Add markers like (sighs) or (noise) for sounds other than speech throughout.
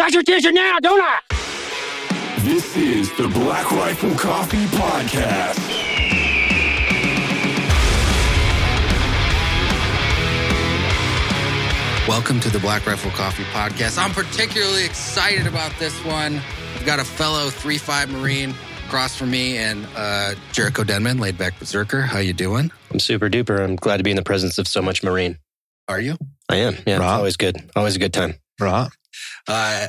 got your attention now, don't I? This is the Black Rifle Coffee Podcast. Welcome to the Black Rifle Coffee Podcast. I'm particularly excited about this one. I've got a fellow 3-5 Marine across from me and uh, Jericho Denman, laid back berserker. How you doing? I'm super duper. I'm glad to be in the presence of so much Marine. Are you? I am. Yeah, it's always good. Always a good time. Right. Uh,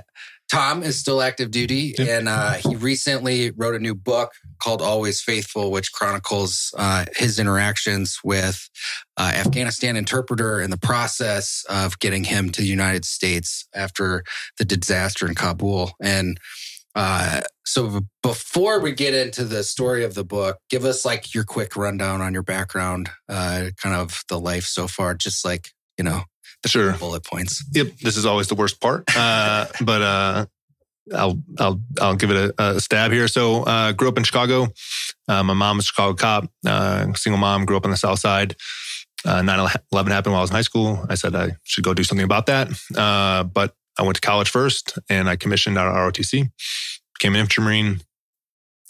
Tom is still active duty, and uh, he recently wrote a new book called Always Faithful, which chronicles uh, his interactions with uh, Afghanistan interpreter and the process of getting him to the United States after the disaster in Kabul. And uh, so, before we get into the story of the book, give us like your quick rundown on your background, uh, kind of the life so far, just like you know Sure. bullet points. Yep. This is always the worst part. Uh, (laughs) but uh, I'll I'll I'll give it a, a stab here. So uh, grew up in Chicago. Uh, my mom was a Chicago cop. Uh, single mom. Grew up on the South Side. Uh, 9/11 happened while I was in high school. I said I should go do something about that. Uh, but I went to college first, and I commissioned out of ROTC. Became an infantry marine,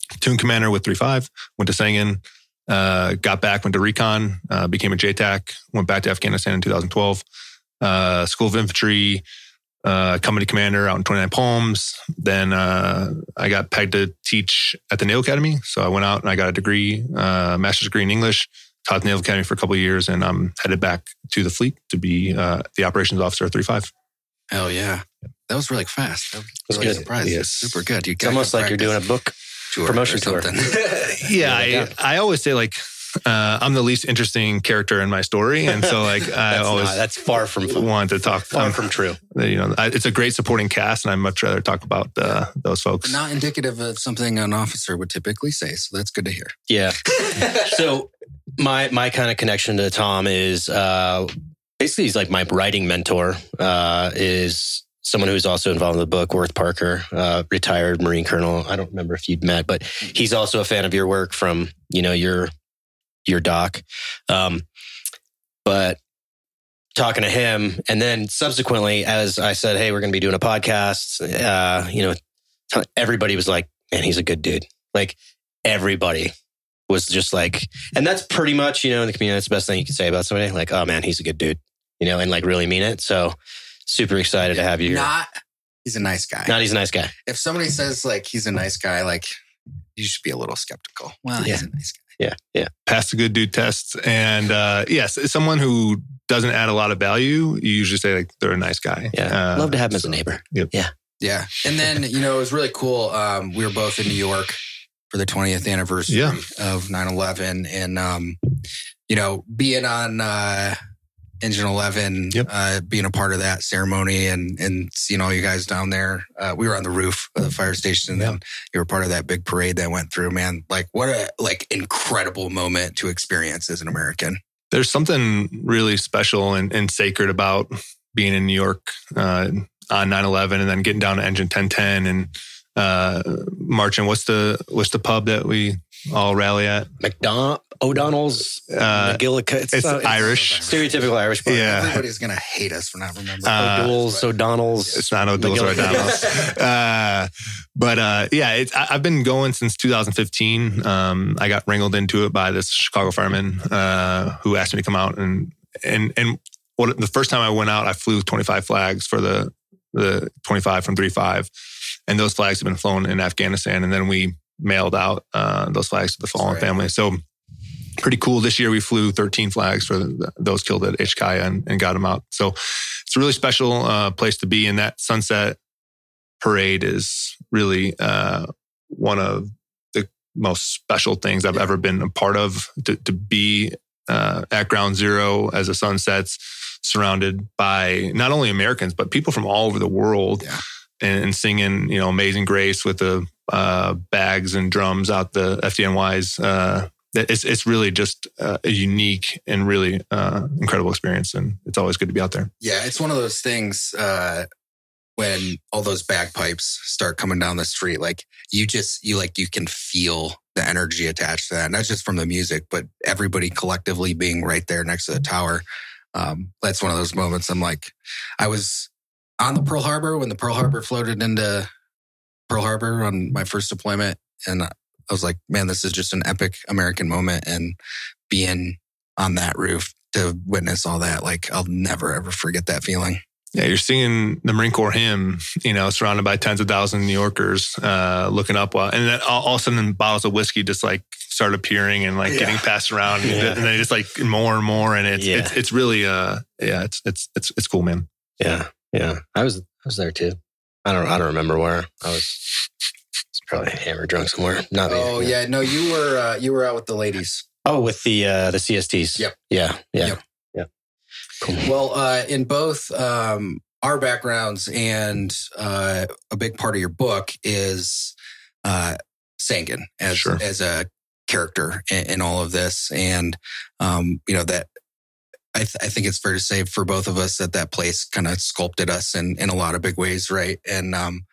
platoon commander with 3-5. Went to Sangin. Uh, got back, went to recon, uh, became a JTAC, went back to Afghanistan in 2012. Uh, School of Infantry, uh, company commander out in 29 Palms. Then uh, I got pegged to teach at the Naval Academy. So I went out and I got a degree, uh, master's degree in English, taught at the Naval Academy for a couple of years, and I'm headed back to the fleet to be uh, the operations officer at 35. Hell yeah. That was really fast. That was really good. surprised. Yes. Super good. You It's almost like you're doing a book. Tour promotion tour. (laughs) (laughs) Yeah, Yeah, I, I always say like uh, I'm the least interesting character in my story, and so like (laughs) I That's, always not, that's far from want to talk. far um, from true. you know, I, it's a great supporting cast, and I'd much rather talk about uh, those folks. Not indicative of something an officer would typically say. So that's good to hear. Yeah. (laughs) so my my kind of connection to Tom is uh, basically he's like my writing mentor. Uh, is someone who's also involved in the book, Worth Parker, uh, retired Marine Colonel. I don't remember if you'd met, but he's also a fan of your work from you know your your doc. Um, but talking to him, and then subsequently, as I said, "Hey, we're going to be doing a podcast," uh, you know, everybody was like, "Man, he's a good dude." Like everybody was just like, and that's pretty much, you know, in the community, that's the best thing you can say about somebody. Like, oh man, he's a good dude, you know, and like really mean it. So super excited to have you here. Not, he's a nice guy. Not he's a nice guy. if somebody says like he's a nice guy, like you should be a little skeptical. Well, he's a nice guy. Yeah. Yeah. pass the good dude tests. And uh, yes, someone who doesn't add a lot of value, you usually say like they're a nice guy. Yeah. Uh, Love to have him as a neighbor. Yeah. Yeah. And then, you know, it was really cool. Um, we were both in New York for the 20th anniversary Yeah. of 9 11. And, um, you know, being on uh, Engine 11, Yep. uh, being a part of that ceremony and, and seeing all you guys down there. Uh, we were on the roof of the fire station and then you were part of that big parade that went through, man. Like, what a like incredible moment to experience as an American. There's something really special and, and sacred about being in New York uh, on 9/11 and then getting down to Engine 1010 and uh, marching. What's the what's the pub that we all rally at? McDon- O'Donnell's, Uh, McGillicuddy. it's uh, Irish. Stereotypical Irish. bar. Yeah. Everybody's going to hate us for not remembering. Uh, O'Doul's, O'Donnell's. It's not O'Doul's or McGillicuddy. O'Donnell's. (laughs) uh, but uh, yeah, it's, I, I've been going since 2015. Um, I got wrangled into it by this Chicago fireman uh, who asked me to come out and and and what the first time I went out, I flew 25 flags for the the 25 from 35, and those flags have been flown in Afghanistan, and then we mailed out uh, those flags to the fallen right. family. So. Pretty cool. This year we flew 13 flags for the, those killed at Ishkaya and, and got them out. So it's a really special uh, place to be. And that sunset parade is really uh, one of the most special things I've ever been a part of. To, to be uh, at Ground Zero as the sun sets, surrounded by not only Americans but people from all over the world, Yeah. And, and singing you know Amazing Grace with the uh, bags and drums out the FDNY's. Uh, it's it's really just uh, a unique and really uh, incredible experience, and it's always good to be out there. Yeah, it's one of those things uh, when all those bagpipes start coming down the street. Like you just you like you can feel the energy attached to that, not just from the music, but everybody collectively being right there next to the tower. Um, that's one of those moments. I'm like, I was on the Pearl Harbor when the Pearl Harbor floated into Pearl Harbor on my first deployment, and I was like, man, this is just an epic American moment, and being on that roof to witness all that, like I'll never ever forget that feeling. Yeah, you're singing the Marine Corps hymn, you know, surrounded by tens of thousands of New Yorkers uh, looking up, while, and then all, all of a sudden bottles of whiskey just like start appearing and like Yeah. getting passed around, (laughs) Yeah. and then just like more and more, and it's Yeah. it's it's really uh yeah, it's it's it's it's cool, man. Yeah, yeah. I was I was there too. I don't I don't remember where I was. probably hammered drunk somewhere. Not me. Oh yeah, no, you were uh, you were out with the ladies. Oh, with the uh the CSTs. Yep. Yeah. Yeah. Yep. Yeah. Cool. Well, uh, in both um, our backgrounds and uh, a big part of your book is uh, Sangin as Sure. as a character in, in all of this, and um, you know that. I, th- I think it's fair to say for both of us that that place kind of sculpted us in, in a lot of big ways, right? And um,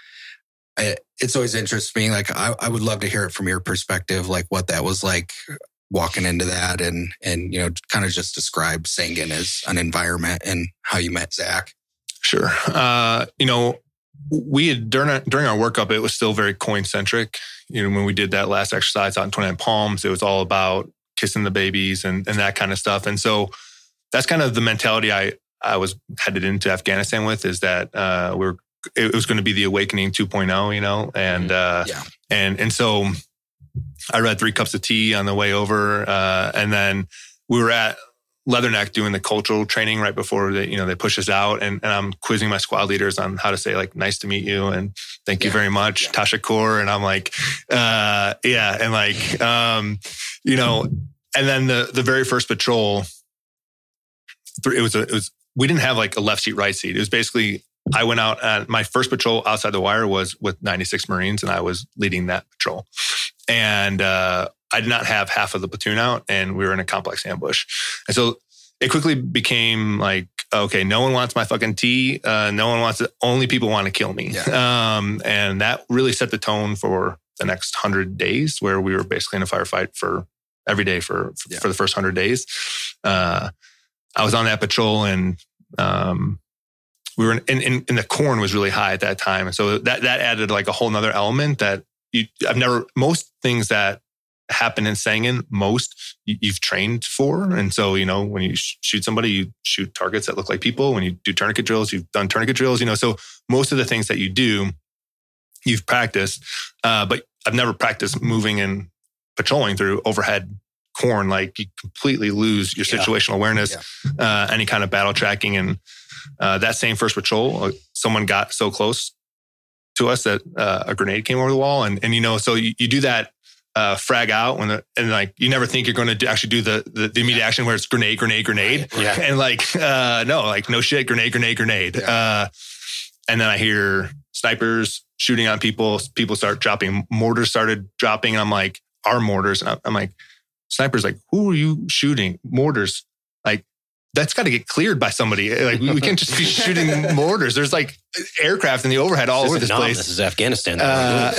I, it's always interesting. Like I, I would love to hear it from your perspective, like what that was like walking into that and and you know kind of just describe Sangin as an environment and how you met Zach. Sure. Uh, you know, we had during our, during our workup, it was still very coin centric. You know, when we did that last exercise out in 29 Palms, it was all about kissing the babies and, and that kind of stuff. And so that's kind of the mentality I, I was headed into Afghanistan with is that, uh, we we're, it was going to be the awakening 2.0, you know, and, uh, Yeah. and, and so I read three cups of tea on the way over. Uh, and then we were at Leatherneck doing the cultural training right before they, you know, they push us out. And, and I'm quizzing my squad leaders on how to say like, nice to meet you. And thank you very much, Yeah. Tasha Kaur. And I'm like, uh, yeah. And like, um, you know, and then the, the very first patrol, it was, a, it was, we didn't have like a left seat, right seat. It was basically, I went out and my first patrol outside the wire was with 96 Marines and I was leading that patrol. And, uh, I did not have half of the platoon out and we were in a complex ambush. And so it quickly became like, okay, no one wants my fucking tea. Uh, no one wants it. Only people want to kill me. Um, and that really set the tone for the next hundred days where we were basically in a firefight for every day for, Yeah. for the first hundred days. Uh, I was on that patrol and, um, we were in, in, in, the corn was really high at that time. And so that, that added like a whole nother element that you, I've never, most things that happen in Sangin, most you, you've trained for. And so, you know, when you sh- shoot somebody, you shoot targets that look like people. When you do tourniquet drills, you've done tourniquet drills, you know, so most of the things that you do, you've practiced. Uh, but I've never practiced moving and patrolling through overhead corn. Like you completely lose your Yeah. situational awareness, uh, any kind of battle tracking. And uh, that same first patrol, uh, someone got so close to us that uh, a grenade came over the wall. And, and you know, so you, you do that uh, frag out when the, and like you never think you're going to do, actually do the, the the immediate action where it's grenade, grenade, grenade, Yeah. and like uh, no, like no shit, grenade, grenade, grenade. Yeah. Uh, and then I hear snipers shooting on people. People start dropping. Mortars started dropping. And I'm like, our mortars. I'm like, snipers. Like, who are you shooting? Mortars. Like, that's got to get cleared by somebody. Like, we, we can't just be (laughs) shooting mortars. There's like aircraft in the overhead all This over this Nam, place. This is Afghanistan. Uh,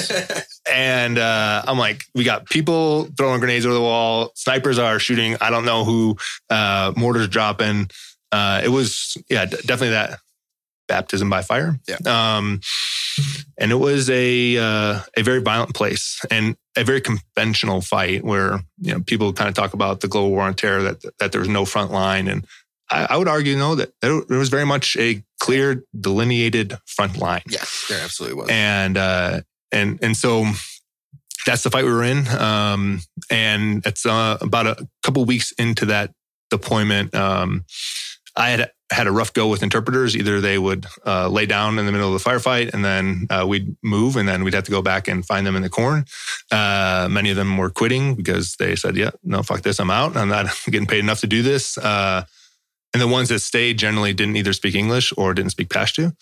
And uh, I'm like, we got people throwing grenades over the wall. Snipers are shooting. I don't know who. Uh, mortars dropping. Uh, it was yeah, d- definitely that baptism by fire. Yeah. Um, and it was a uh, a very violent place and a very conventional fight where you know people kind of talk about the global war on terror that that there was no front line and. I, I would argue, no, that there was very much a clear, delineated front line yes, there absolutely was. and uh, and and so that's the fight we were in. Um, and it's uh, about a couple weeks into that deployment. Um, I had had a rough go with interpreters. Either they would uh, lay down in the middle of the firefight, and then uh, we'd move, and then we'd have to go back and find them in the corn. Uh, many of them were quitting because they said, "Yeah, no, fuck this, I'm out. I'm not (laughs) getting paid enough to do this." Uh, and the ones that stayed generally didn't either speak English or didn't speak Pashto.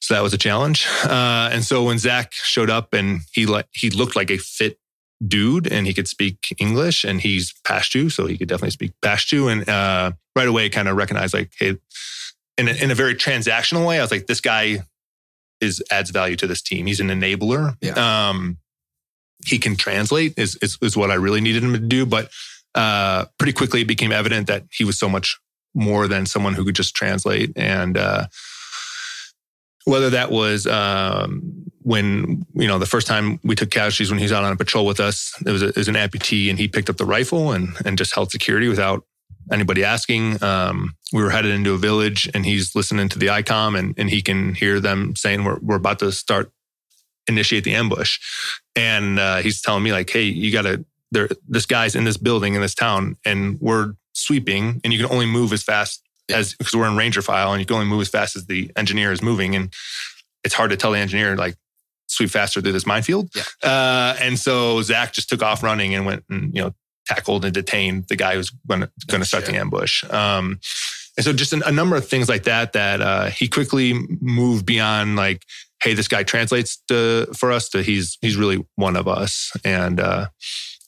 So that was a challenge. Uh, and so when Zach showed up and he like he looked like a fit dude and he could speak English and he's Pashto, so he could definitely speak Pashto. And uh, right away, kind of recognized like, hey, in a, in a very transactional way, I was like, this guy is adds value to this team. He's an enabler. Um, he can translate is, is is what I really needed him to do. But uh, pretty quickly, it became evident that he was so much more than someone who could just translate and. Uh, whether that was um, when you know the first time we took casualties when he was out on a patrol with us, it was, a, it was an amputee and he picked up the rifle and and just held security without anybody asking. Um, we were headed into a village and he's listening to the ICOM and, and he can hear them saying we're, we're about to start initiate the ambush. And uh, he's telling me like, hey, you got to, there, this guy's in this building in this town and we're sweeping and you can only move as fast as, because we're in ranger file and you can only move as fast as the engineer is moving. And it's hard to tell the engineer like, sweep faster through this minefield. Yeah. Uh, and so Zach just took off running and went and, you know, tackled and detained the guy who's going to going to start the ambush. Um, and so just a, a number of things like that that uh, he quickly moved beyond like, hey, this guy translates to, for us to he's he's really one of us. And uh,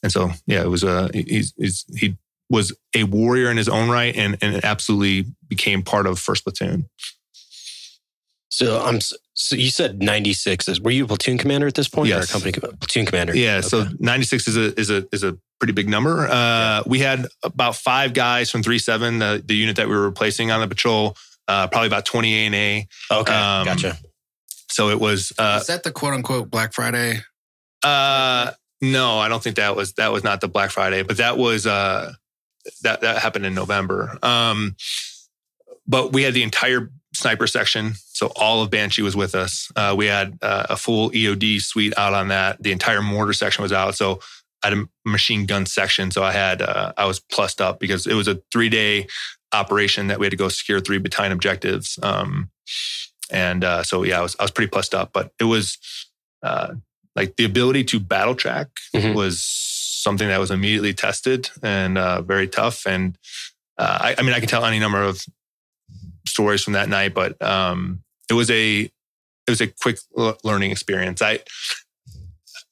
and so yeah, it was a he's, he's he was a warrior in his own right and and absolutely became part of first platoon. So I'm. So you said 96 is. Were you a platoon commander at this point? Yes. Or a company platoon commander. Yeah, so 96 is a is a is a pretty big number. Uh, we had about five guys from 37, the, the unit that we were replacing on the patrol. Uh, probably about 20 A and A. Okay. um, gotcha. So it was. Uh, Is that the quote unquote Black Friday? uh, no, I don't think that was that was not the Black Friday, but that was uh, that that happened in November. Um, but we had the entire sniper section, so all of Banshee was with us. Uh, we had uh, a full EOD suite out on that. The entire mortar section was out. So I had a machine gun section. So I had uh, I was plussed up because it was a three day operation that we had to go secure three battalion objectives. Um, and uh, so yeah, I was I was pretty plussed up, but it was uh, like the ability to battle track Mhm. was something that was immediately tested and uh, very tough. And uh, I, I mean, I can tell any number of stories from that night, but um, it was a it was a quick learning experience. I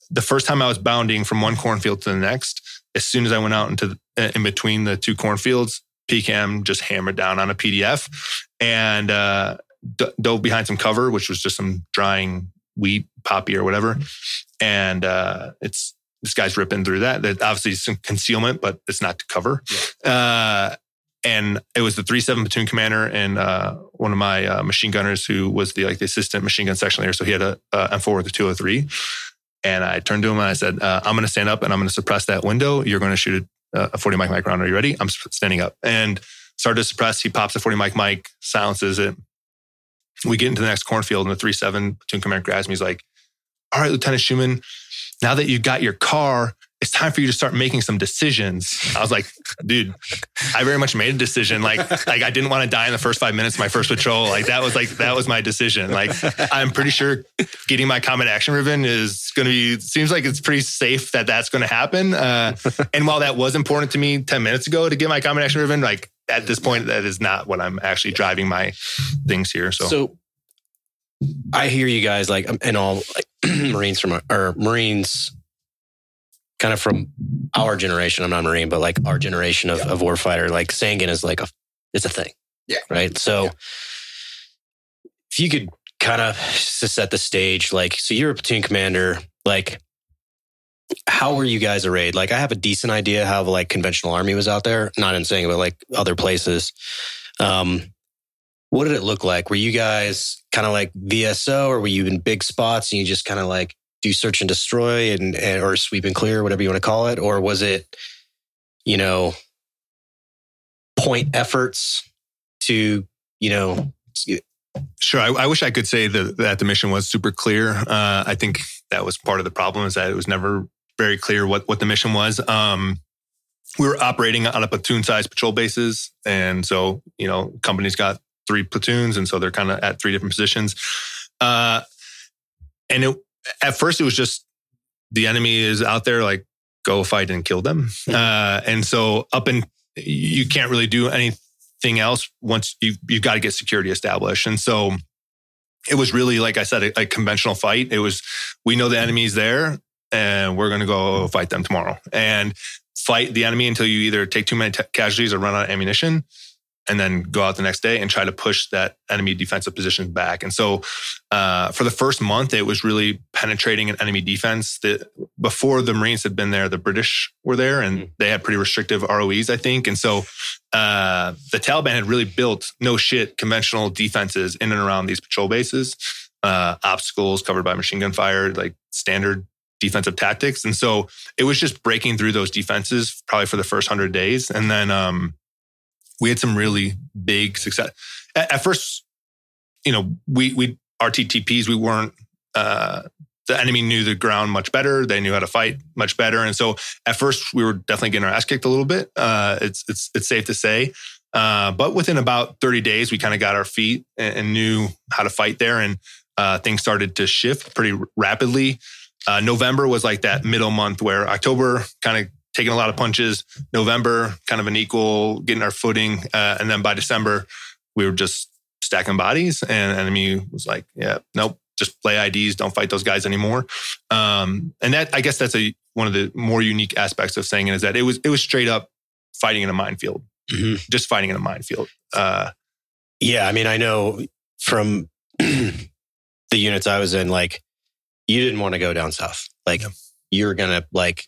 the first time I was bounding from one cornfield to the next, as soon as I went out into the, in between the two cornfields, PKM just hammered down on a PDF and uh, d- dove behind some cover, which was just some drying wheat, poppy, or whatever. And uh, it's this guy's ripping through that. That obviously is some concealment, but it's not to cover. Uh, and it was the three seven platoon commander and uh, one of my uh, machine gunners who was the like the assistant machine gun section leader. So he had a, a M4 with a 203. And I turned to him and I said, uh, "I'm going to stand up and I'm going to suppress that window. You're going to shoot a, a 40 mic mic round. Are you ready? I'm standing up and started to suppress. He pops a 40 mic mic, silences it. We get into the next cornfield and the three seven platoon commander grabs me. He's like, "All right, Lieutenant Schueman, now that you got your car, it's time for you to start making some decisions." I was like, "Dude, I very much made a decision. Like, like I didn't want to die in the first five minutes of my first patrol. Like that was like that was my decision. Like I'm pretty sure getting my combat action ribbon is going to be. Seems like it's pretty safe that that's going to happen. Uh, and while that was important to me ten minutes ago to get my combat action ribbon, like at this point, that is not what I'm actually driving my things here. So, So, I hear you guys like um, and all like (clears throat) Marines from or Marines kind of from our generation. I'm not a Marine, but like our generation of, of warfighter, like Sangin is like a it's a thing. Yeah. Right. So Yeah. if you could kind of set the stage, like so you're a platoon commander, like how were you guys arrayed? Like I have a decent idea how like conventional army was out there, not in Sangin but like other places. Um what did it look like? Were you guys kind of like VSO or were you in big spots and you just kind of like do search and destroy and, and or sweep and clear, whatever you want to call it? Or was it, you know, point efforts to, you know, Sure. I, I wish I could say that, that the mission was super clear. Uh, I think that was part of the problem is that it was never very clear what, what the mission was. Um, we were operating on a platoon size patrol bases. And so, you know, companies got three platoons. And so they're kind of at three different positions. Uh, and it, at first it was just the enemy is out there, like go fight and kill them. Uh, and so up and you can't really do anything else once you you've got to get security established. And so it was really, like I said, a, a conventional fight. It was we know the enemy's there, and we're going to go fight them tomorrow and fight the enemy until you either take too many t- casualties or run out of ammunition. And then go out the next day and try to push that enemy defensive position back. And so, uh, for the first month, it was really penetrating an enemy defense. That before the Marines had been there, the British were there, and Mm. they had pretty restrictive ROEs, I think. And so, uh, the Taliban had really built no shit conventional defenses in and around these patrol bases, uh, obstacles covered by machine gun fire, like standard defensive tactics. And so it was just breaking through those defenses probably for the first hundred days. And then, um, we had some really big success. At, at first, you know, we, we, our TTPs, we weren't, uh, the enemy knew the ground much better. They knew how to fight much better. And so at first we were definitely getting our ass kicked a little bit. Uh, it's, it's, it's safe to say. Uh, but within about 30 days, we kind of got our feet and, and knew how to fight there. And, uh, things started to shift pretty rapidly. Uh, November was like that middle month where October kind of taking a lot of punches. November, kind of an equal, getting our footing. Uh, and then by December, we were just stacking bodies. And enemy was like, yeah, nope, just play IEDs. Don't fight those guys anymore. Um, and that, I guess that's a, one of the more unique aspects of saying it is that it was, it was straight up fighting in a minefield, Mhm. just fighting in a minefield. Uh, Yeah, I mean, I know from (clears throat) the units I was in, like you didn't want to go down south. Like Yeah. you're gonna like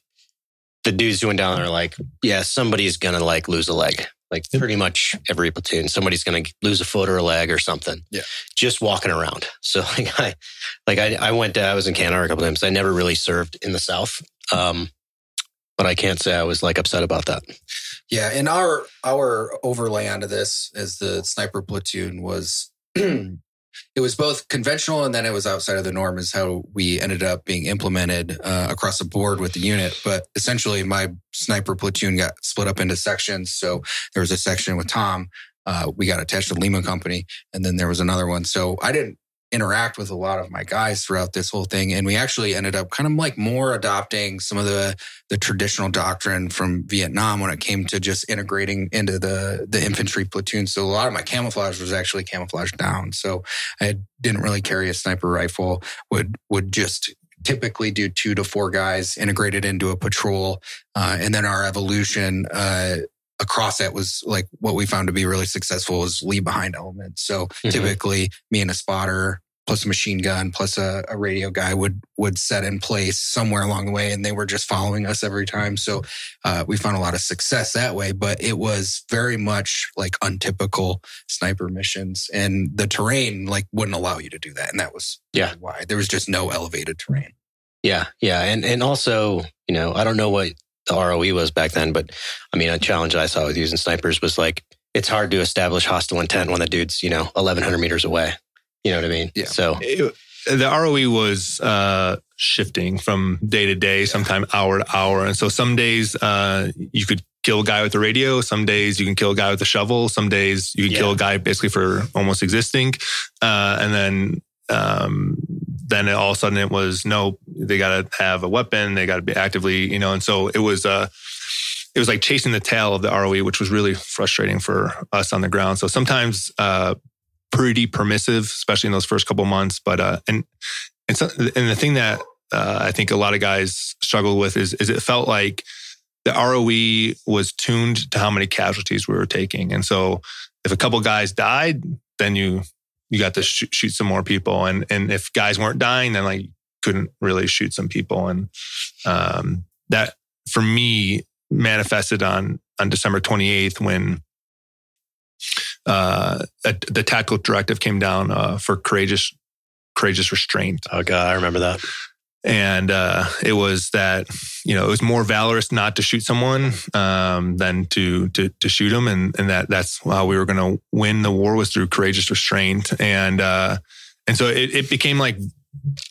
the dudes doing down there. Like, yeah, somebody's gonna like lose a leg. Like pretty much every platoon, somebody's gonna lose a foot or a leg or something. Yeah. just walking around. (laughs) So like I, like I, I went. To, I was in Canada a couple times. I never really served in the south. Um, but I can't say I was like upset about that. Yeah, and our our overlay onto this as the sniper platoon was (clears throat) it was both conventional and then it was outside of the norm is how we ended up being implemented uh, across the board with the unit. But essentially, my sniper platoon got split up into sections. So there was a section with Tom. Uh, we got attached to Lima Company, and then there was another one. So I didn't interact with a lot of my guys throughout this whole thing, and we actually ended up kind of like more adopting some of the the traditional doctrine from Vietnam when it came to just integrating into the the infantry platoon. So a lot of my camouflage was actually camouflage down. So I didn't really carry a sniper rifle. Would would just typically do two to four guys integrated into a patrol, uh, and then our evolution. Uh, Across that was like what we found to be really successful was leave behind elements. So Mhm. typically, me and a spotter plus a machine gun plus a, a radio guy would would set in place somewhere along the way and they were just following us every time so uh, we found a lot of success that way but it was very much like untypical sniper missions and the terrain like wouldn't allow you to do that and that was Yeah. why there was just no elevated terrain Yeah, yeah, and and also, you know, I don't know what the ROE was back then, but I mean, a challenge I saw with using snipers was like it's hard to establish hostile intent when the dude's you know eleven hundred meters away. You know what I mean? Yeah. So it- the ROE was uh, shifting from day to day, sometime hour to hour. And so some days uh, you could kill a guy with a radio. Some days you can kill a guy with a shovel. Some days you can Yeah. kill a guy basically for almost existing. Uh, and then um, then all of a sudden it was no, they got to have a weapon. They got to be actively, you know. And so it was. Uh, it was like chasing the tail of the ROE, which was really frustrating for us on the ground. So sometimes uh, pretty permissive, especially in those first couple months. But uh, and and, so, and the thing that uh, I think a lot of guys struggle with is is it felt like the ROE was tuned to how many casualties we were taking, and so if a couple guys died, then you you got to shoot, shoot some more people, and and if guys weren't dying, then like couldn't really shoot some people, and um, that for me manifested on on December 28th when uh, a, the tactical directive came down uh, for courageous courageous restraint, oh god, I remember that. And uh, it was that you know it was more valorous not to shoot someone um, than to to to shoot them, and and that that's how we were going to win the war was through courageous restraint, and uh, and so it, it became like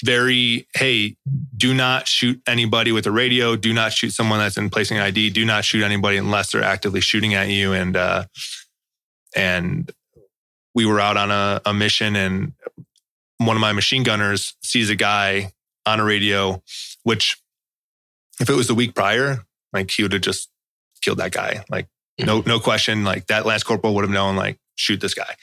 very hey do not shoot anybody with a radio. Do not shoot someone that's in placing an IED do not shoot anybody unless they're actively shooting at you. And uh and we were out on a, a mission and one of my machine gunners sees a guy on a radio which if it was the week prior like he would have just killed that guy like no no question like that last corporal would have known like shoot this guy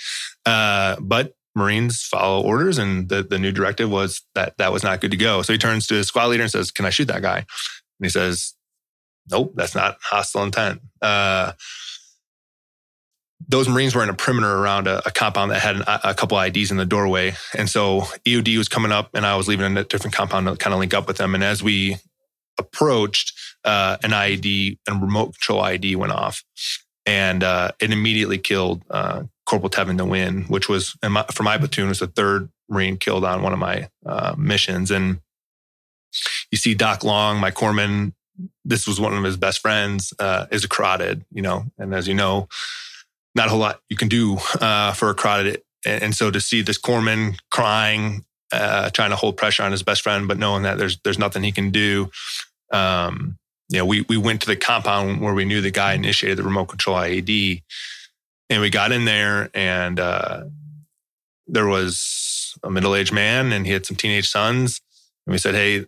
uh but Marines follow orders, and the, the new directive was that that was not good to go. So he turns to his squad leader and says, "Can I shoot that guy?" And he says, "Nope, that's not hostile intent." Uh, those Marines were in a perimeter around a, a compound that had an, a couple IEDs in the doorway. And so EOD was coming up and I was leaving a different compound to kind of link up with them. And as we approached, uh, an IED and remote control IED went off. And uh, it immediately killed uh, Corporal Tevan Nguyen, which was, my, for my platoon, was the third Marine killed on one of my uh, missions. And you see Doc Long, my corpsman, this was one of his best friends, uh, is a carotid, you know, and as you know, not a whole lot you can do uh, for a carotid. And, and, so to see this corpsman crying, uh, trying to hold pressure on his best friend, but knowing that there's there's nothing he can do, um, you know, we we went to the compound where we knew the guy initiated the remote control IED, and we got in there, and uh, there was a middle aged man, and he had some teenage sons, and we said, "Hey,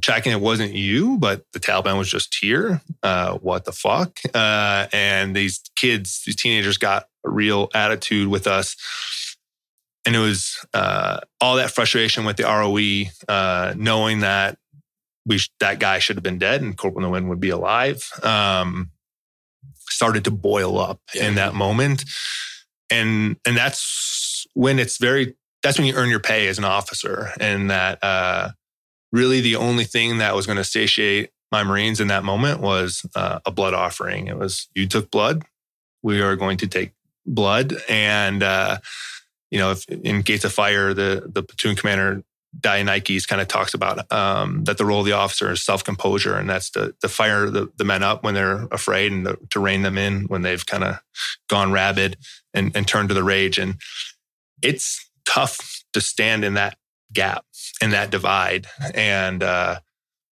checking it wasn't you, but the Taliban was just here. Uh, what the fuck? Uh, and these kids, these teenagers got a real attitude with us. And it was uh, all that frustration with the ROE, uh, knowing that we that guy should have been dead and Corporal Nguyen would be alive. Um, started to boil up yeah. in that moment, and and that's when it's very that's when you earn your pay as an officer, and that uh, really the only thing that was going to satiate my Marines in that moment was uh, a blood offering. It was, you took blood, we are going to take blood. And, uh, you know, if in case of fire, the, the platoon commander, Dionyikes kind of talks about um, that the role of the officer is self composure, and that's to, to fire the, the men up when they're afraid and to, to rein them in when they've kind of gone rabid and, and turned to the rage. And it's tough to stand in that gap and that divide. And uh,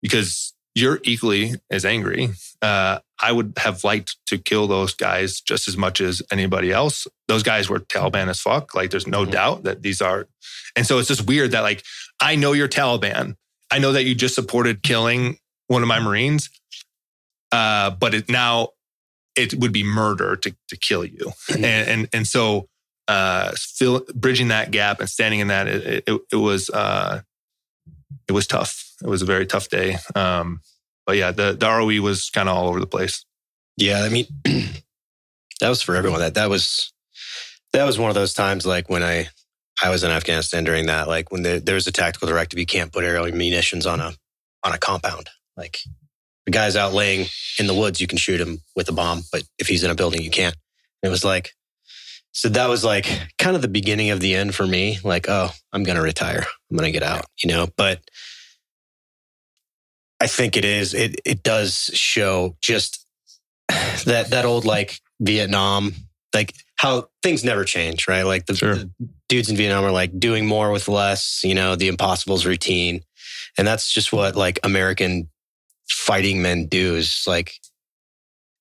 because you're equally as angry, uh, I would have liked to kill those guys just as much as anybody else. Those guys were Taliban as fuck. Like, there's no mm-hmm. doubt that these are. And so it's just weird that, like, I know you're Taliban. I know that you just supported killing one of my Marines. Uh, but it now it would be murder to, to kill you. Mm-hmm. And, and, and so uh, fill, bridging that gap and standing in that, it, it, it was, uh, it was tough. It was a very tough day. Um, but yeah, the, the ROE was kind of all over the place. Yeah. I mean, (clears throat) that was for everyone that, that was, that was one of those times like when I, I was in Afghanistan during that, like when the, there was a tactical directive, you can't put aerial munitions on a, on a compound. Like the guy's out laying in the woods, you can shoot him with a bomb, but if he's in a building, you can't. It was like, so that was like kind of the beginning of the end for me. Like, oh, I'm going to retire. I'm going to get out, you know, but I think it is, it, it does show just (sighs) that, that old like Vietnam, like how things never change, right? Like the, sure. the dudes in Vietnam are like doing more with less, you know, the impossible's routine. And that's just what like American fighting men do is like,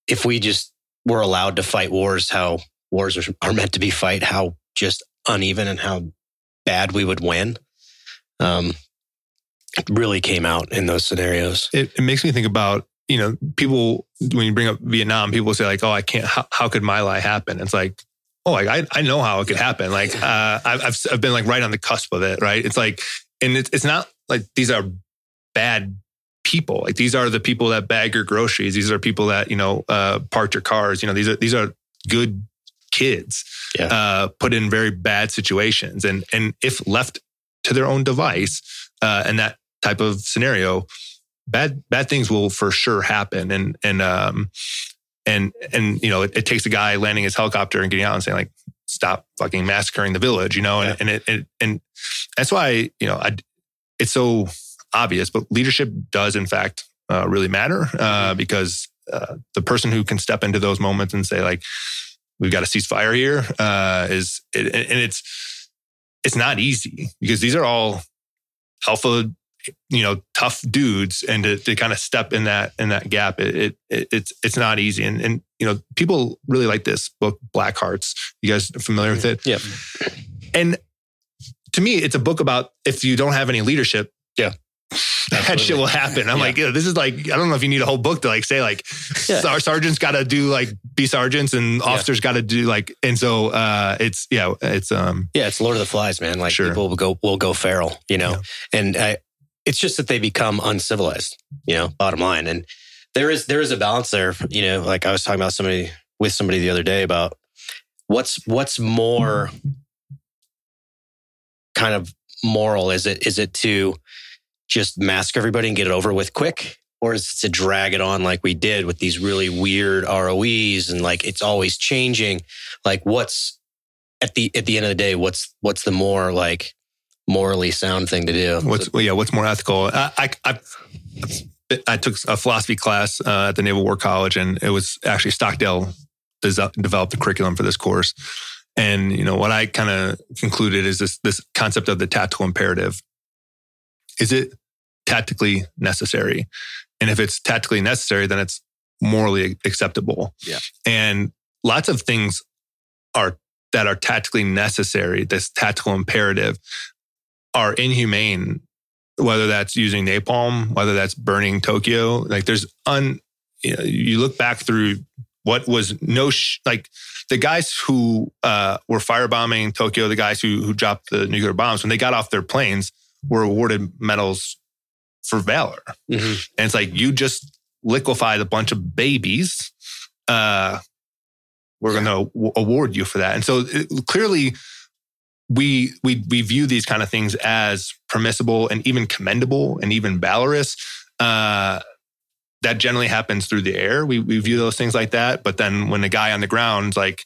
if we just were allowed to fight wars how wars are, are meant to be fight, how just uneven and how bad we would win. Um, really came out in those scenarios. It, it, makes me think about, you know, people, when you bring up Vietnam, people say like, oh, I can't, how, how could My Lai happen? It's like, oh, like, I, I know how it could happen. Like, uh, I've, I've, I've been like right on the cusp of it. Right. It's like, and it's, it's not like these are bad people. Like these are the people that bag your groceries. These are people that, you know, uh, park your cars. You know, these are, these are good kids yeah. uh, put in very bad situations. And, and if left to their own device uh, in that type of scenario, bad, bad things will for sure happen. And, and, um, and, and, you know, it, it takes a guy landing his helicopter and getting out and saying like, stop fucking massacring the village, you know, and, yeah. and it, it, and that's why, you know, I, it's so obvious, but leadership does in fact uh, really matter uh, mm-hmm. because uh, the person who can step into those moments and say like, we've got a ceasefire here. Uh, is it, and it's it's not easy because these are all alpha, you know, tough dudes, and to, to kind of step in that in that gap, it, it, it's it's not easy. And and you know, people really like this book, Black Hearts. You guys familiar with it? Yeah. And to me, it's a book about if you don't have any leadership. Yeah that shit will happen. I'm yeah. like, this is like, I don't know if you need a whole book to like say like, yeah. our sergeants got to do like be sergeants and officers yeah. got to do like, and so uh, it's yeah, it's um, yeah, it's Lord of the Flies, man. Like sure. people will go will go feral, you know, and I, it's just that they become uncivilized, you know. Bottom line, and there is there is a balance there, you know. Like I was talking about somebody with somebody the other day about what's what's more kind of moral? Is it is it to just mask everybody and get it over with quick? Or is it to drag it on like we did with these really weird ROEs and like it's always changing? Like what's at the at the end of the day, what's what's the more like morally sound thing to do? What's well, yeah? What's more ethical? I I, I, I took a philosophy class uh, at the Naval War College, and it was actually Stockdale developed the curriculum for this course. And you know what I kind of concluded is this this concept of the tactical imperative. Is it tactically necessary? And if it's tactically necessary, then it's morally acceptable. Yeah. And lots of things are that are tactically necessary, this tactical imperative, are inhumane. Whether that's using napalm, whether that's burning Tokyo, like there's un. You, know, you look back through what was no sh- like the guys who uh, were firebombing Tokyo, the guys who who dropped the nuclear bombs when they got off their planes were awarded medals for valor. Mhm. And it's like you just liquefied a bunch of babies. Uh, we're going to award you for that. And so it, clearly, we we we view these kind of things as permissible and even commendable and even valorous. Uh, that generally happens through the air. We we view those things like that. But then when the guy on the ground, like,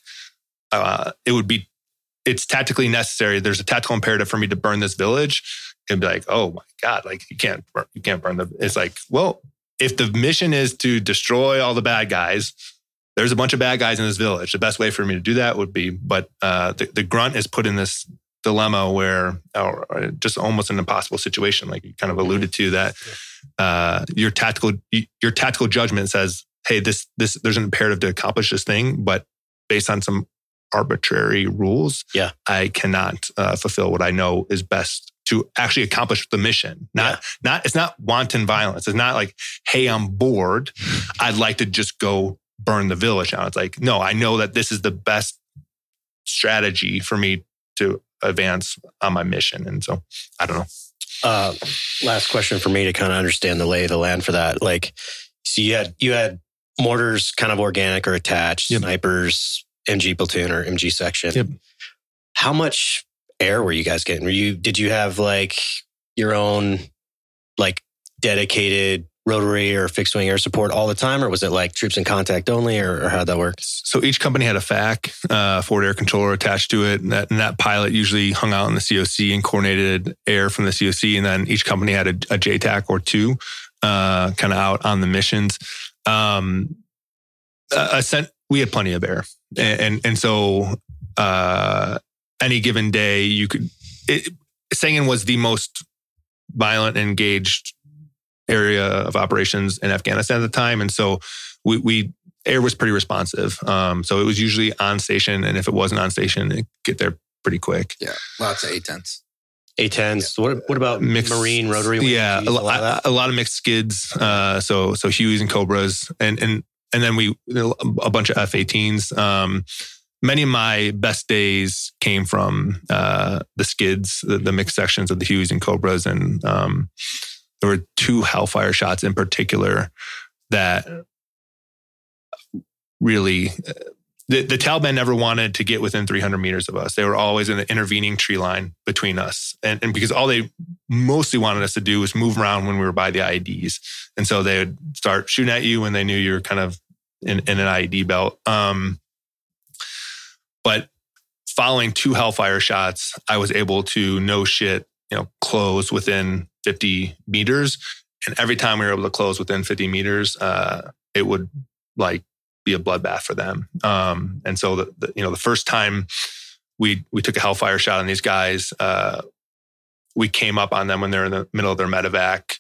uh, it would be, it's tactically necessary. There's a tactical imperative for me to burn this village. It'd be like, oh my god, like you can't burn, you can't burn the. It's like, well, if the mission is to destroy all the bad guys, there's a bunch of bad guys in this village. The best way for me to do that would be, but uh, the, the grunt is put in this dilemma where, or just almost an impossible situation, like you kind of alluded to that. Uh, your tactical your tactical judgment says, hey, this this there's an imperative to accomplish this thing, but based on some arbitrary rules, Yeah. I cannot uh, fulfill what I know is best to actually accomplish the mission. Not not it's not wanton violence. It's not like, hey, I'm bored. I'd like to just go burn the village down. It's like, no, I know that this is the best strategy for me to advance on my mission. And so I don't know. Uh, last question for me to kind of understand the lay of the land for that. Like, so you had you had mortars kind of organic or attached, Yep. snipers, MG platoon or MG section. Yep. How much air were you guys getting? Were you did you have like your own like dedicated rotary or fixed wing air support all the time, or was it like troops in contact only, or, or how'd that work? So each company had a FAC, uh, forward air controller attached to it. And that, and that pilot usually hung out in the COC and coordinated air from the COC. And then each company had a, a JTAC or two, uh, kind of out on the missions. Um, cent, we had plenty of air. And, and, and so, uh, any given day you could, it, Sangin was the most violent engaged area of operations in Afghanistan at the time. And so we, we air was pretty responsive. Um, so it was usually on station, and if it wasn't on station, it get there pretty quick. Yeah, lots of A10s. A10s. What what about Mixed- marine rotary? wings? Yeah, a, use a lot of that? a lot of mixed skids. Uh, so so Hueys and Cobras, and and and then we a bunch of F-18s. Um, many of my best days came from uh, the skids, the, the mixed sections of the Hueys and Cobras, and um, there were two Hellfire shots in particular that really. uh, The, the Taliban never wanted to get within 300 meters of us. They were always in the intervening tree line between us. And, and because all they mostly wanted us to do was move around when we were by the IEDs. And so they would start shooting at you when they knew you were kind of in, in an IED belt. Um, but following two Hellfire shots, I was able to no shit, you know, close within 50 meters. And every time we were able to close within 50 meters, uh, it would like be a bloodbath for them. Um, and so the, the you know the first time we we took a hellfire shot on these guys, uh, we came up on them when they're in the middle of their medevac,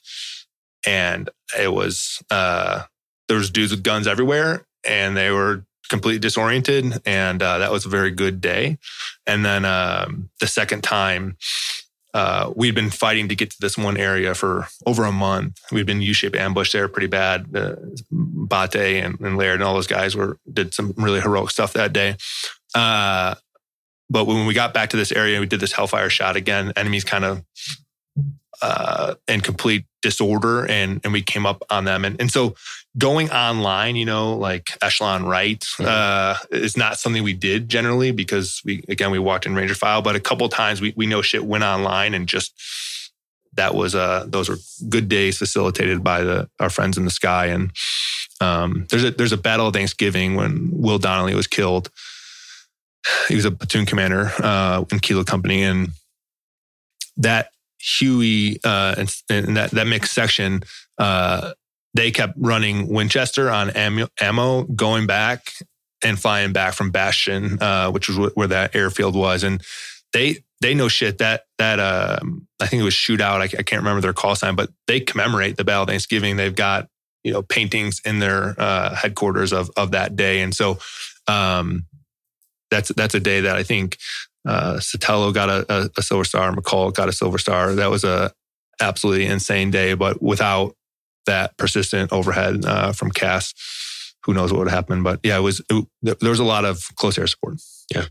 and it was uh, there was dudes with guns everywhere, and they were completely disoriented, and uh, that was a very good day. And then um, the second time. Uh, we'd been fighting to get to this one area for over a month. We'd been U-shaped ambush there pretty bad. Uh, Bate and, and Laird and all those guys were did some really heroic stuff that day. Uh, but when we got back to this area, we did this hellfire shot again. Enemies kind of uh, in complete disorder and and we came up on them and and so going online you know like echelon right Mhm. uh is not something we did generally because we again we walked in ranger file but a couple times we we know shit went online and just that was uh those were good days facilitated by the our friends in the sky and um there's a there's a battle of thanksgiving when will donnelly was killed (sighs) he was a platoon commander uh in kilo company and that Huey uh, and, and that that mixed section, uh, they kept running Winchester on ammo, going back and flying back from Bastion, uh, which was where that airfield was, and they they know shit that that um, I think it was shootout. I, I can't remember their call sign, but they commemorate the Battle of Thanksgiving. They've got you know paintings in their uh, headquarters of of that day, and so um, that's that's a day that I think uh, Sotelo got a, a, a silver star. McCall got a silver star. That was a absolutely insane day. But without that persistent overhead uh, from CAS, who knows what would happen? But yeah, it was. It, there was a lot of close air support. Yeah.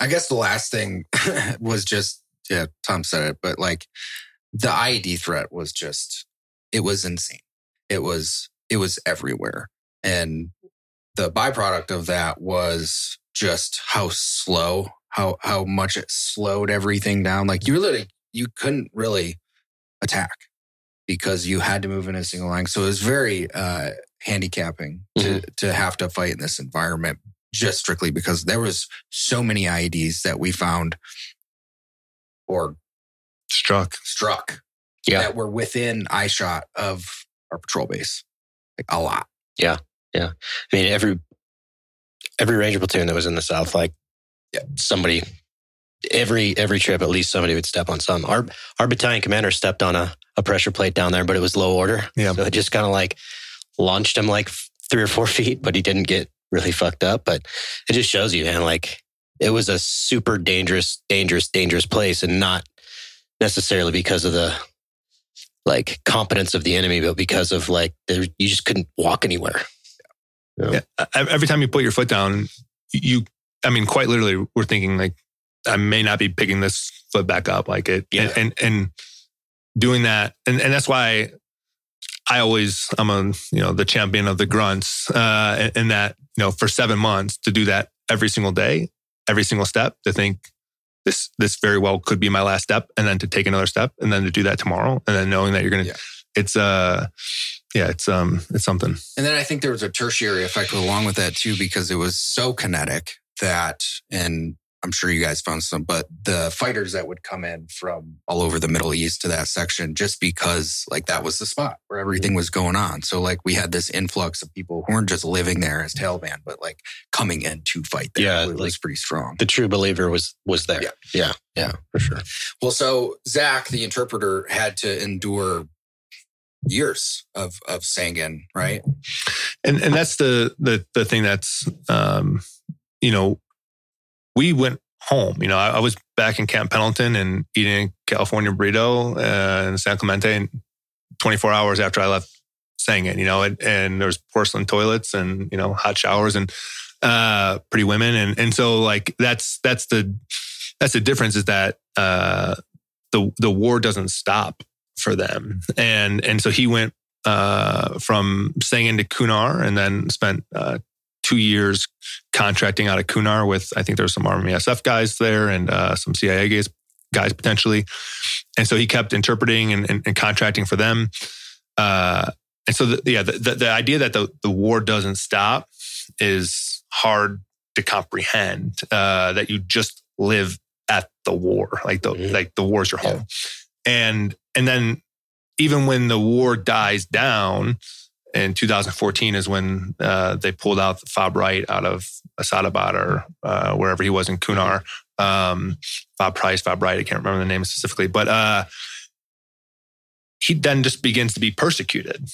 I guess the last thing (laughs) was just yeah, Tom said it, but like the IED threat was just it was insane. It was it was everywhere. And the byproduct of that was just how slow, how how much it slowed everything down. Like you really you couldn't really attack because you had to move in a single line. So it was very uh handicapping to to have to fight in this environment just strictly because there was so many IEDs that we found or Struck. struck Yeah. that were within eye shot of our patrol base. Like a lot. Yeah yeah i mean, every every ranger platoon that was in the south, like Yeah. somebody, every every trip, at least somebody would step on some. Our our battalion commander stepped on a, a pressure plate down there, but it was low order. Yeah. so it just kind of like launched him like three or four (laughs) feet, but he didn't get really fucked up. But it just shows you, man, like it was a super dangerous, dangerous, dangerous place, and not necessarily because of the like competence of the enemy, but because of like there, you just couldn't walk anywhere. Yeah. Every time you put your foot down, you. I mean, quite literally, we're thinking like, I may not be picking this foot back up. Like it, Yeah. and, and and doing that, and and that's why I always I'm a you know the champion of the grunts, uh, and, and that you know for seven months to do that every single day, every single step, to think this this very well could be my last step, and then to take another step, and then to do that tomorrow, and then knowing that you're gonna, Yeah. it's uh, yeah, it's um, it's something. And then I think there was a tertiary effect along with that too, because it was so kinetic that, and I'm sure you guys found some, but the fighters that would come in from all over the Middle East to that section, just because like that was the spot where everything was going on. So like we had this influx of people who weren't just living there as Taliban, but like coming in to fight there. Yeah, it was like- pretty strong. the true believer was was there. Yeah. yeah, yeah, for sure. Well, so Zach, the interpreter, had to endure years of of Sangin, right? and and that's the the the thing that's um you know we went home. You know I, I was back in camp pendleton and eating california burrito uh, in san clemente and 24 hours after i left Sangin you know and, and there's porcelain toilets and you know hot showers and uh pretty women. And and so like that's that's the that's the difference is that uh the the war doesn't stop for them. And and so he went uh, from Sangin to Kunar and then spent uh, two years contracting out of Kunar with, I think there were some Army SF guys there and uh, some CIA guys, guys potentially. And so he kept interpreting and, and, and contracting for them. Uh, and so, the, yeah, the, the, the idea that the, the war doesn't stop is hard to comprehend, uh, that you just live at the war, like the, Mhm. like the war's your Yeah. home. And, and then even when the war dies down in 2014 is when uh, they pulled out Fob Wright out of Asadabad or uh, wherever he was in Kunar. Um, Bob Price, Fob Wright, I can't remember the name specifically, but uh, he then just begins to be persecuted.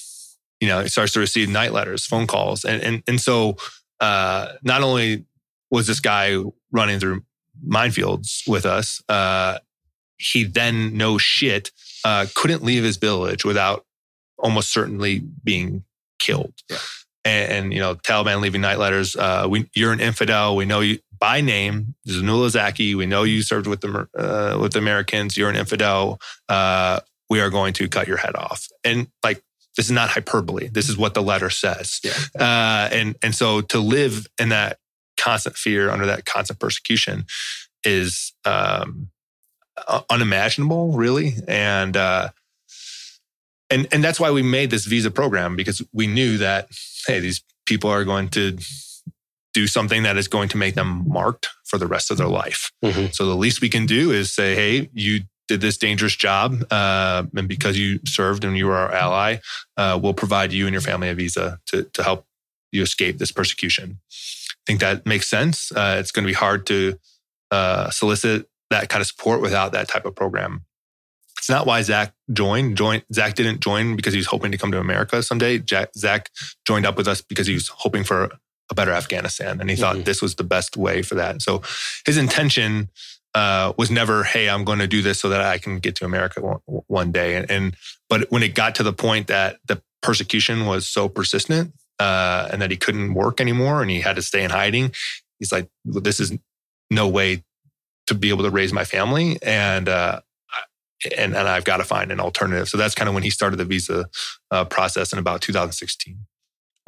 You know, he starts to receive night letters, phone calls, and and and so uh, not only was this guy running through minefields with us, uh, he then no shit uh, couldn't leave his village without almost certainly being killed. Yeah. And, and, you know, Taliban leaving night letters. Uh, we, you're an infidel. We know you by name, Zainullah Zaki. We know you served with the uh, with the Americans. You're an infidel. Uh, we are going to cut your head off. And like, this is not hyperbole. This is what the letter says. Yeah. Uh, and, and so to live in that constant fear under that constant persecution is, um, unimaginable really. And, uh, and, and that's why we made this visa program because we knew that, hey, these people are going to do something that is going to make them marked for the rest of their life. Mhm. So the least we can do is say, hey, you did this dangerous job. Uh, and because you served and you were our ally, uh, we'll provide you and your family a visa to, to help you escape this persecution. I think that makes sense. Uh, it's going to be hard to uh, solicit that kind of support without that type of program. It's not why Zach joined. Joined Zach didn't join because he was hoping to come to America someday. Jack, Zach joined up with us because he was hoping for a better Afghanistan, and he thought Mhm. this was the best way for that. So his intention uh, was never, "Hey, I'm going to do this so that I can get to America one, one day." And, and but when it got to the point that the persecution was so persistent uh, and that he couldn't work anymore and he had to stay in hiding, he's like, well, "This is no way to be able to raise my family," and uh, and and I've got to find an alternative. So that's kind of when he started the visa uh, process in about 2016.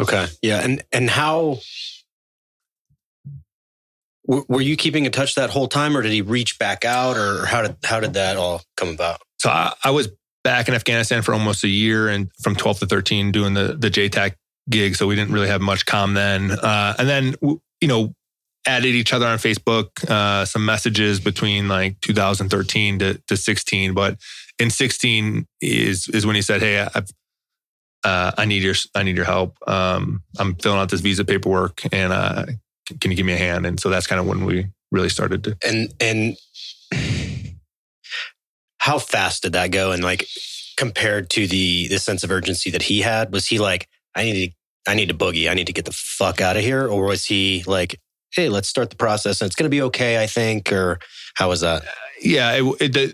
Okay. Yeah. And and how w- were you keeping in touch that whole time, or did he reach back out, or how did how did that all come about? So I, I was back in Afghanistan for almost a year and from 12 to 13 doing the, the JTAC gig. So we didn't really have much calm then. Uh, and then, you know, added each other on Facebook, uh, some messages between like 2013 to, to 16. But in 16 is, is when he said, Hey, I've, uh, I need your, I need your help. Um, I'm filling out this visa paperwork and, uh, can, can you give me a hand? And so that's kind of when we really started to, And and how fast did that go? And like compared to the the sense of urgency that he had, was he like, I need to I need to boogie, I need to get the fuck out of here, or was he like, Hey, let's start the process and it's gonna be okay, I think, or how was that? yeah, it, it, the,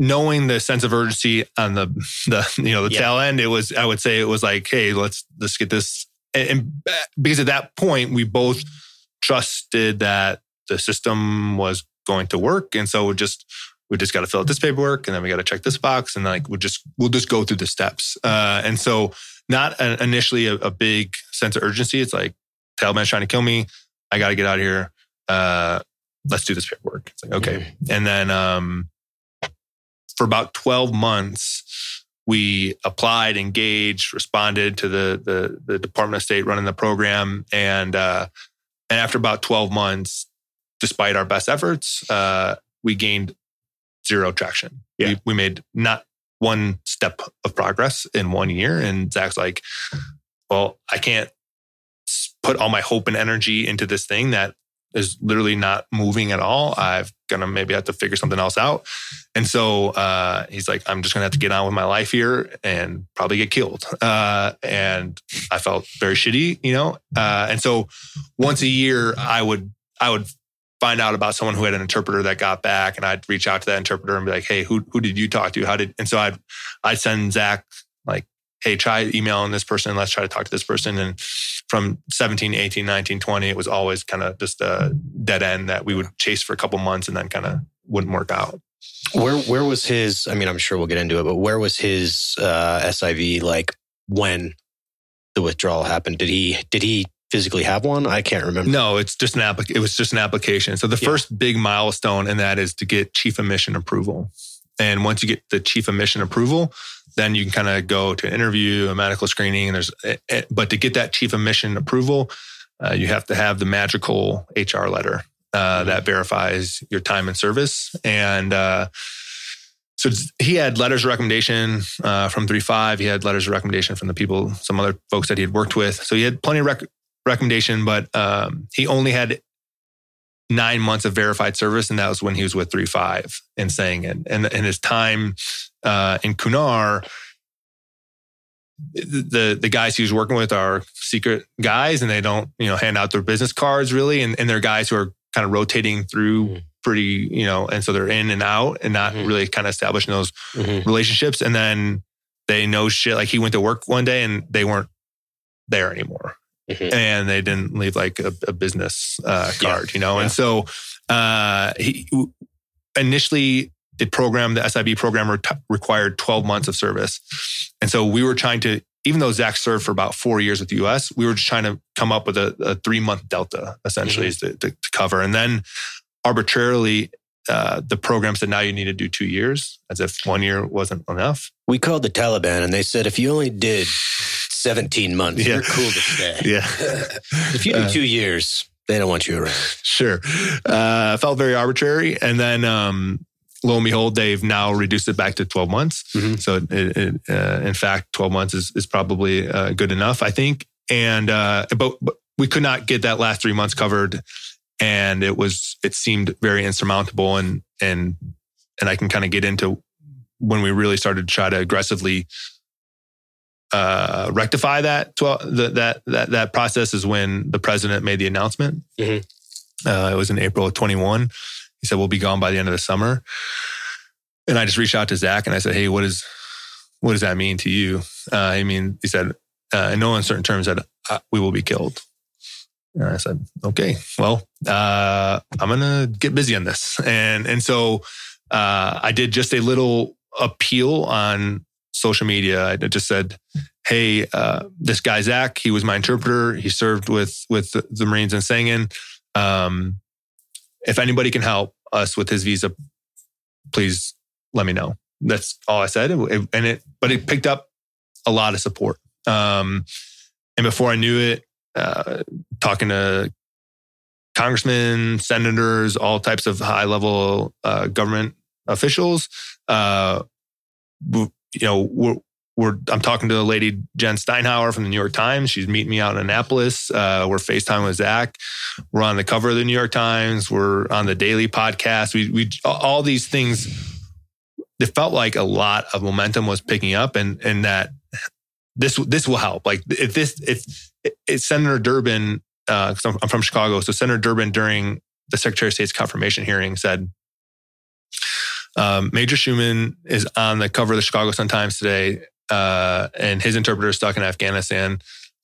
knowing the sense of urgency on the the you know the Yeah. tail end, it was I would say it was like, hey, let's let's get this, and, and because at that point we both trusted that the system was going to work, and so we just we just got to fill out this paperwork, and then we got to check this box, and like we'll just we'll just go through the steps, uh, and so not initially a, a big sense of urgency. It's like Taliban's trying to kill me. I got to get out of here. Uh, let's do this paperwork. It's like okay, and then um, for about 12 months, we applied, engaged, responded to the, the, the Department of State running the program. And, uh, and after about 12 months, despite our best efforts, uh, we gained zero traction. Yeah. We, we made not one step of progress in one year. And Zach's like, well, I can't put all my hope and energy into this thing that is literally not moving at all. I've gonna maybe have to figure something else out. And so uh, he's like, I'm just gonna have to get on with my life here and probably get killed. Uh, and I felt very shitty, you know. Uh, and so once a year, I would I would find out about someone who had an interpreter that got back, and I'd reach out to that interpreter and be like, Hey, who who did you talk to? How did? And so I'd I'd send Zach like, Hey, try emailing this person. Let's try to talk to this person. And from 17, 18, 19, 20, it was always kind of just a dead end that we would chase for a couple months and then kind of wouldn't work out. Where where was his? I mean, I'm sure we'll get into it, but where was his uh, SIV like when the withdrawal happened? Did he did he physically have one? I can't remember. No, it's just an applic- It was just an application. So the Yeah. first big milestone in that is to get chief of mission approval. And once you get the chief of mission approval, then you can kind of go to interview, a medical screening. And there's, eh, eh, but to get that chief of mission approval, uh, you have to have the magical HR letter uh, that verifies your time and service. And uh, so he had letters of recommendation uh, from three five. He had letters of recommendation from the people, some other folks that he had worked with. So he had plenty of rec- recommendation, but um, he only had nine months of verified service, and that was when he was with three five and Sangin. And and his time uh, in Kunar, the the guys he was working with are secret guys, and they don't you know hand out their business cards really, and and they're guys who are kind of rotating through. Mhm. Pretty, you know, and so they're in and out and not Mhm. really kind of establishing those Mhm. relationships. And then they know shit. Like he went to work one day and they weren't there anymore Mhm. and they didn't leave like a, a business uh, Yeah. card, you know? Yeah. And so uh, he initially the program, the SIV program re- required 12 months of service. And so we were trying to, even though Zach served for about four years with the US, we were just trying to come up with a, a three month delta essentially Mm-hmm. to, to, to cover. And then arbitrarily, uh, the program said now you need to do two years as if one year wasn't enough. We called the Taliban and they said if you only did 17 months, Yeah. you're cool to stay. (laughs) Yeah. (laughs) If you do Uh, two years, they don't want you around. sure. Uh, felt very arbitrary. And then, um, lo and behold, they've now reduced it back to 12 months. Mhm. So, it, it, uh, in fact, 12 months is, is probably uh, good enough, I think. And, uh, but, but we could not get that last three months covered. And it was, it seemed very insurmountable. And, and, and I can kind of get into when we really started to try to aggressively uh, rectify that, 12, the, that, that, that process is when the president made the announcement. Mhm. Uh, it was in April of 21. He said, we'll be gone by the end of the summer. And I just reached out to Zach and I said, Hey, what is, what does that mean to you? Uh, I mean, he said, uh, in no uncertain terms that we will be killed. And I said, okay, well, uh, I'm to get busy on this. And, and so, uh, I did just a little appeal on social media. I just said, Hey, uh, this guy, Zach, he was my interpreter. He served with, with the, the Marines in Sangin. Um, if anybody can help us with his visa, please let me know. That's all I said. It- and it, but it picked up a lot of support. Um, and before I knew it, uh, talking to congressmen, senators, all types of high level uh, government officials, uh, you know, we're, I'm talking to a lady, Jen Steinhauer from the New York Times. She's meeting me out in Annapolis. Uh, we're FaceTime with Zach. We're on the cover of the New York Times. We're on the daily podcast. We, we, all these things, it felt like a lot of momentum was picking up and, and that this, this will help. Like if this, if, if Senator Durbin, uh, 'cause I'm, I'm from Chicago. So Senator Durbin during the Secretary of State's confirmation hearing said, um, Major Schueman is on the cover of the Chicago Sun Times today, uh, and his interpreter is stuck in Afghanistan.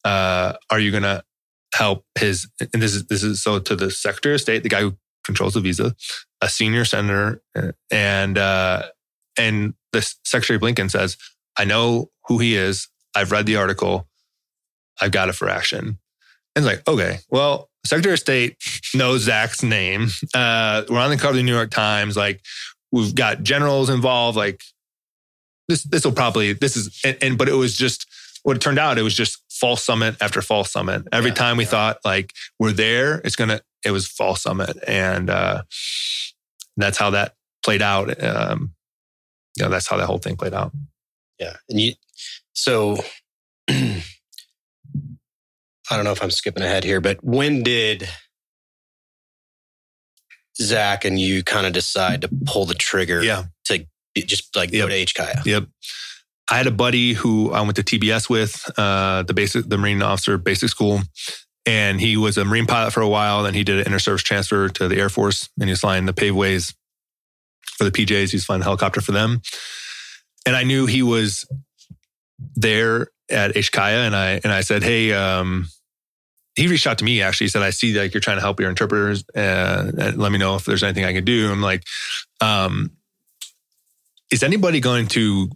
Uh, are you going to help his? And this is this is so to the Secretary of State, the guy who controls the visa, a senior senator, and uh, and the Secretary Blinken says, "I know who he is. I've read the article. I've got it for action." And it's like, okay, well, Secretary of State knows Zach's name. Uh, we're on the cover of the New York Times. Like, we've got generals involved. Like, this, this will probably, this is, and, and but it was just what it turned out. It was just false summit after false summit. Every Yeah, time we yeah. thought like we're there, it's gonna, it was false summit, and uh, that's how that played out. Um, you know, that's how that whole thing played out. Yeah. And you, so (clears throat) I don't know if I'm skipping ahead here, but when did Zach and you kind of decide to pull the trigger Yeah. to just like Yep. go to HKIA? Yep. I had a buddy who I went to TBS with, uh, the basic, the Marine officer basic school. And he was a Marine pilot for a while. Then he did an inter-service transfer to the Air Force and he was flying the Pave Hawks for the PJs. He was flying the helicopter for them. And I knew he was there at HKIA. And I, and I said, Hey, um, he reached out to me actually. He said, I see that you're trying to help your interpreters. Uh, and let me know if there's anything I can do. I'm like, um, is anybody going to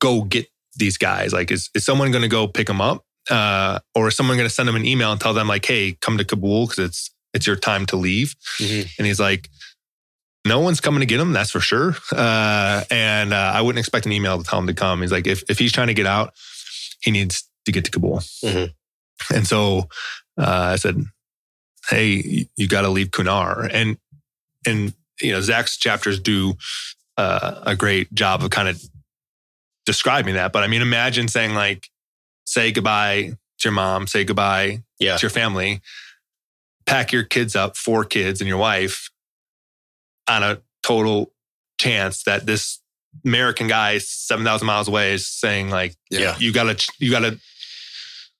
go get these guys? Like, is, is someone going to go pick them up? Uh, or is someone going to send them an email and tell them like, Hey, come to Kabul because it's, it's your time to leave. Mhm. And he's like, no one's coming to get him. That's for sure. Uh, and uh, I wouldn't expect an email to tell him to come. He's like, if, if he's trying to get out, he needs to get to Kabul. Mhm. And so uh, I said, Hey, you, you got to leave Kunar. And, and, you know, Zach's chapters do uh, a great job of kind of describing that. But I mean, imagine saying like, say goodbye to your mom, say goodbye Yeah. to your family, pack your kids up, four kids and your wife on a total chance that this American guy 7,000 miles away is saying like, Yeah. you gotta, you gotta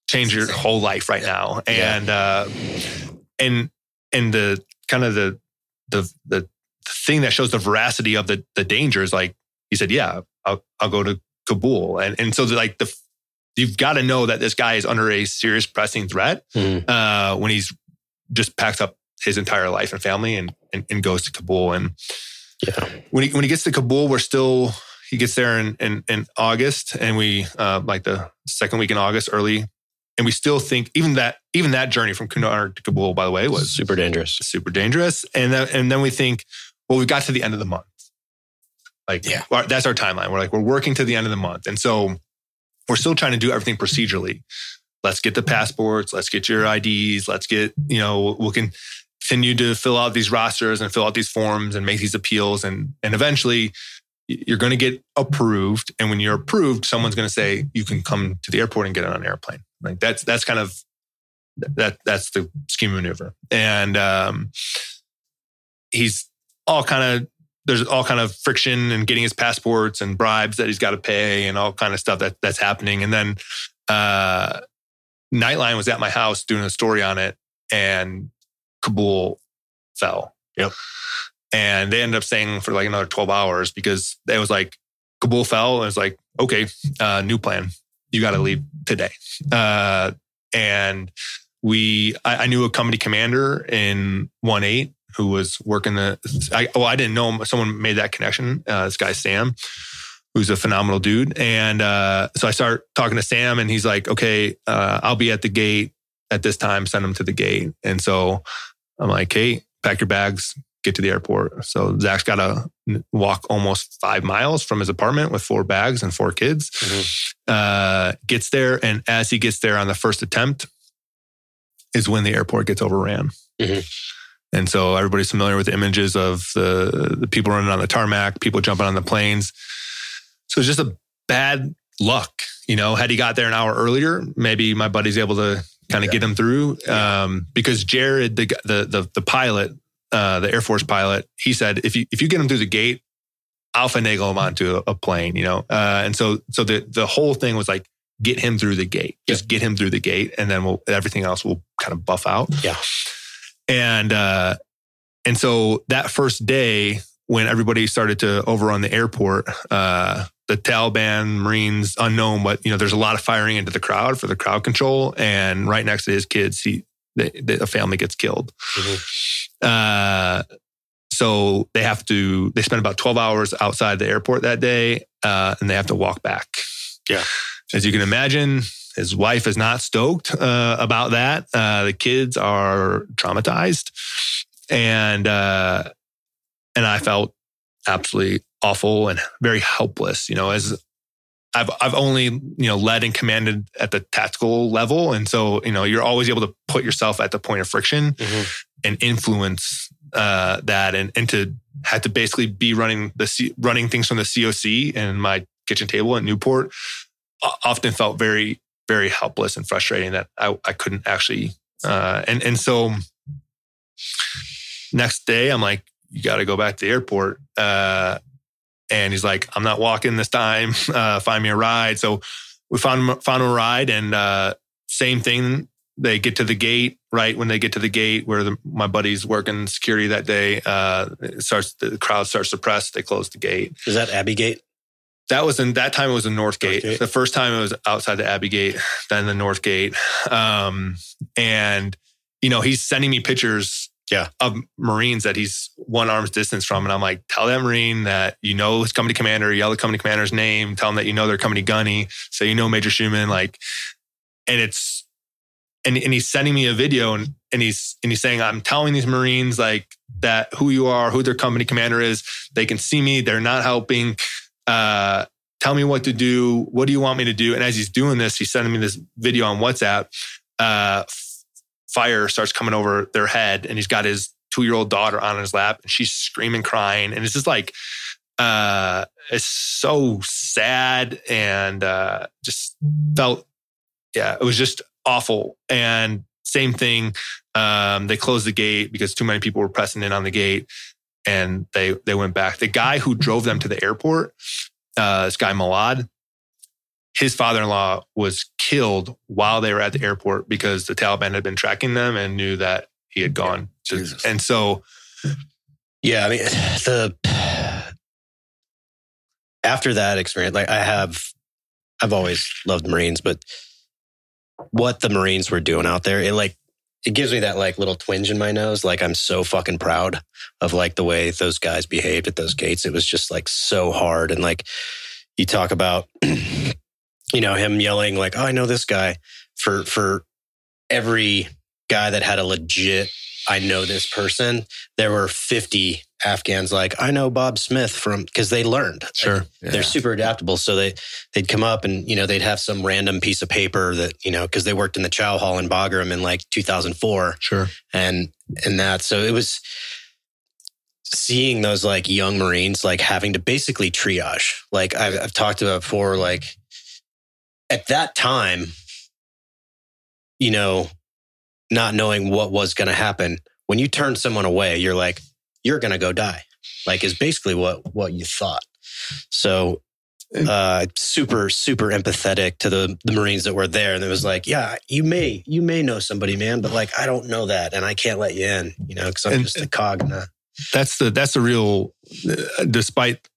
change your whole life right now. Yeah. And, uh, and, and the kind of the, the, the thing that shows the veracity of the, the danger is like, he said, yeah, I'll, I'll go to Kabul. And, and so like the, you've got to know that this guy is under a serious pressing threat Mhm. uh, when he's just packs up his entire life and family and, and, and goes to Kabul. And Yeah. When he when he gets to Kabul, we're still he gets there in in, in August, and we uh, like the second week in August, early, and we still think even that even that journey from Kunar to Kabul, by the way, was super dangerous. super dangerous. And then and then we think, well, we got to the end of the month. Like, Yeah. our- that's our timeline. We're like, we're working to the end of the month, and so we're still trying to do everything procedurally. Let's get the passports. Let's get your IDs. Let's get you know we can continue to fill out these rosters and fill out these forms and make these appeals and and eventually you're going to get approved and when you're approved someone's going to say you can come to the airport and get on an airplane like that's that's kind of that that's the scheme maneuver and um he's all kind of there's all kind of friction and getting his passports and bribes that he's got to pay and all kind of stuff that that's happening. And then uh nightline was at my house doing a story on it and kabul fell. Yep. and they ended up staying for like another 12 hours because it was like kabul fell and it was like okay uh new plan. You got to leave today. Uh and we I, I knew a company commander in 1-8 who was working the I, well i didn't know him. Someone made that connection uh, this guy sam who's a phenomenal dude. And uh, so i start talking to sam and he's like okay uh, i'll be at the gate at this time. Send him to the gate. And so i'm like hey pack your bags get to the airport. So zach's got to walk almost five miles from his apartment with four bags and four kids. Uh, gets there. And as he gets there on the first attempt is when the airport gets overran. Mhm. And so everybody's familiar with the images of the, the people running on the tarmac people jumping on the planes so it's just a bad luck you know had he got there an hour earlier maybe my buddy's able to kind of get him through um, because jared the, the the the pilot uh, the air force pilot he said if you if you get him through the gate I'll finagle him onto a, a plane, you know? Uh, and so, so the, the whole thing was like, get him through the gate, just get him through the gate. And then we'll, everything else will kind of buff out. Yeah. And, uh, and so that first day when everybody started to overrun the airport, uh, the Taliban Marines unknown, but you know, there's a lot of firing into the crowd for the crowd control. And right next to his kids, he, the, the, a family gets killed. Uh, so they have to, they spend about 12 hours outside the airport that day uh, and they have to walk back. Yeah. As you can imagine, his wife is not stoked uh, about that. Uh, the kids are traumatized. And, uh, and I felt absolutely awful and very helpless, you know, as I've, I've only, you know, led and commanded at the tactical level. And so, you know, you're always able to put yourself at the point of friction Mhm. and influence uh, that and, and to had to basically be running the C, running things from the COC and my kitchen table at Newport often felt very very helpless and frustrating that I, I couldn't actually uh, and and so next day I'm like you got to go back to the airport uh, and he's like I'm not walking this time. (laughs) Uh, find me a ride. So we found found a ride and uh, same thing they get to the gate right when they get to the gate where the, my buddy's working security that day uh starts the crowd starts to press they close the gate. Is that Abbey Gate? That was in that time it was in north gate North Gate. the first time it was outside the abbey gate then the north gate um and you know he's sending me pictures Yeah. of marines that he's one arm's distance from. And i'm like tell that marine that you know his company commander yell the company commander's name tell him that you know their company gunny say you know major Schueman like and it's and, and he's sending me a video and and he's and he's saying i'm telling these marines like that who you are who their company commander is. They can see me. They're not helping uh tell me what to do. What do you want me to do? And as he's doing this he's sending me this video on whatsapp. Uh fire starts coming over their head and he's got his two-year-old daughter on his lap and she's screaming crying. And it's just like uh it's so sad and uh just felt yeah it was just awful. And same thing um they closed the gate because too many people were pressing in on the gate and they they went back. The guy who drove them to the airport uh this guy Malad his father-in-law was killed while they were at the airport because the Taliban had been tracking them and knew that he had gone. To, and so Yeah, I mean the after that experience, like I have, I've always loved Marines, but what the Marines were doing out there, it like it gives me that like little twinge in my nose. Like I'm so fucking proud of like the way those guys behaved at those gates. It was just like so hard. And like you talk about, (clears throat) you know, him yelling like, "Oh, I know this guy." For for every guy that had a legit, I know this person. There were 50 Afghans like, I know Bob Smith from because they learned. Sure. They're super adaptable. So they they'd come up and you know they'd have some random piece of paper that you know because they worked in the Chow Hall in Bagram in like 2004 Sure. and and that. So it was seeing those like young Marines like having to basically triage. Like I've, I've talked about before. Like at that time, you know, not knowing what was going to happen. When you turn someone away, you're like, you're going to go die. Like is basically what what you thought. So uh super super empathetic to the the marines that were there and it was like yeah you may you may know somebody man but like i don't know that and i can't let you in you know because i'm And- just a cog that's the that's the real uh, despite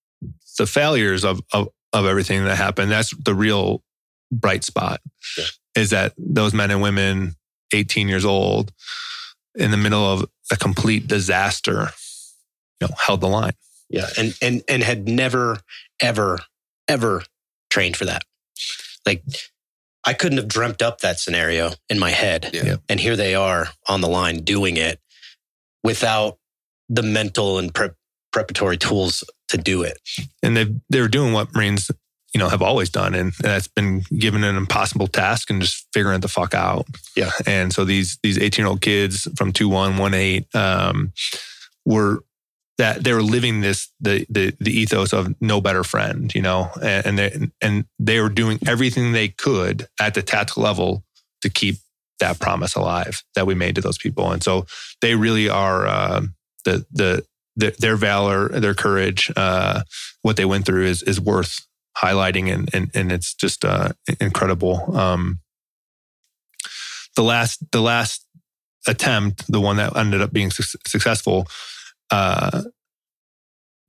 the failures of of, of everything that happened that's the real bright spot Yeah. is that those men and women 18 years old in the middle of a complete disaster you know held the line yeah and and and had never ever ever trained for that like i couldn't have dreamt up that scenario in my head Yeah. Yeah. and here they are on the line doing it without the mental and prep preparatory tools to do it and they they're doing what marines you know have always done. And that's been given an impossible task and just figuring it the fuck out. Yeah. and so these these 18 year old kids from 2-1 1-8 um were that they were living this the the the ethos of no better friend you know? And and they, and they were doing everything they could at the tactical level to keep that promise alive that we made to those people. And so they really are uh, the the their, their valor, their courage, uh, what they went through is is worth highlighting, and and and it's just uh, incredible. Um, the last the last attempt, the one that ended up being su- successful, uh,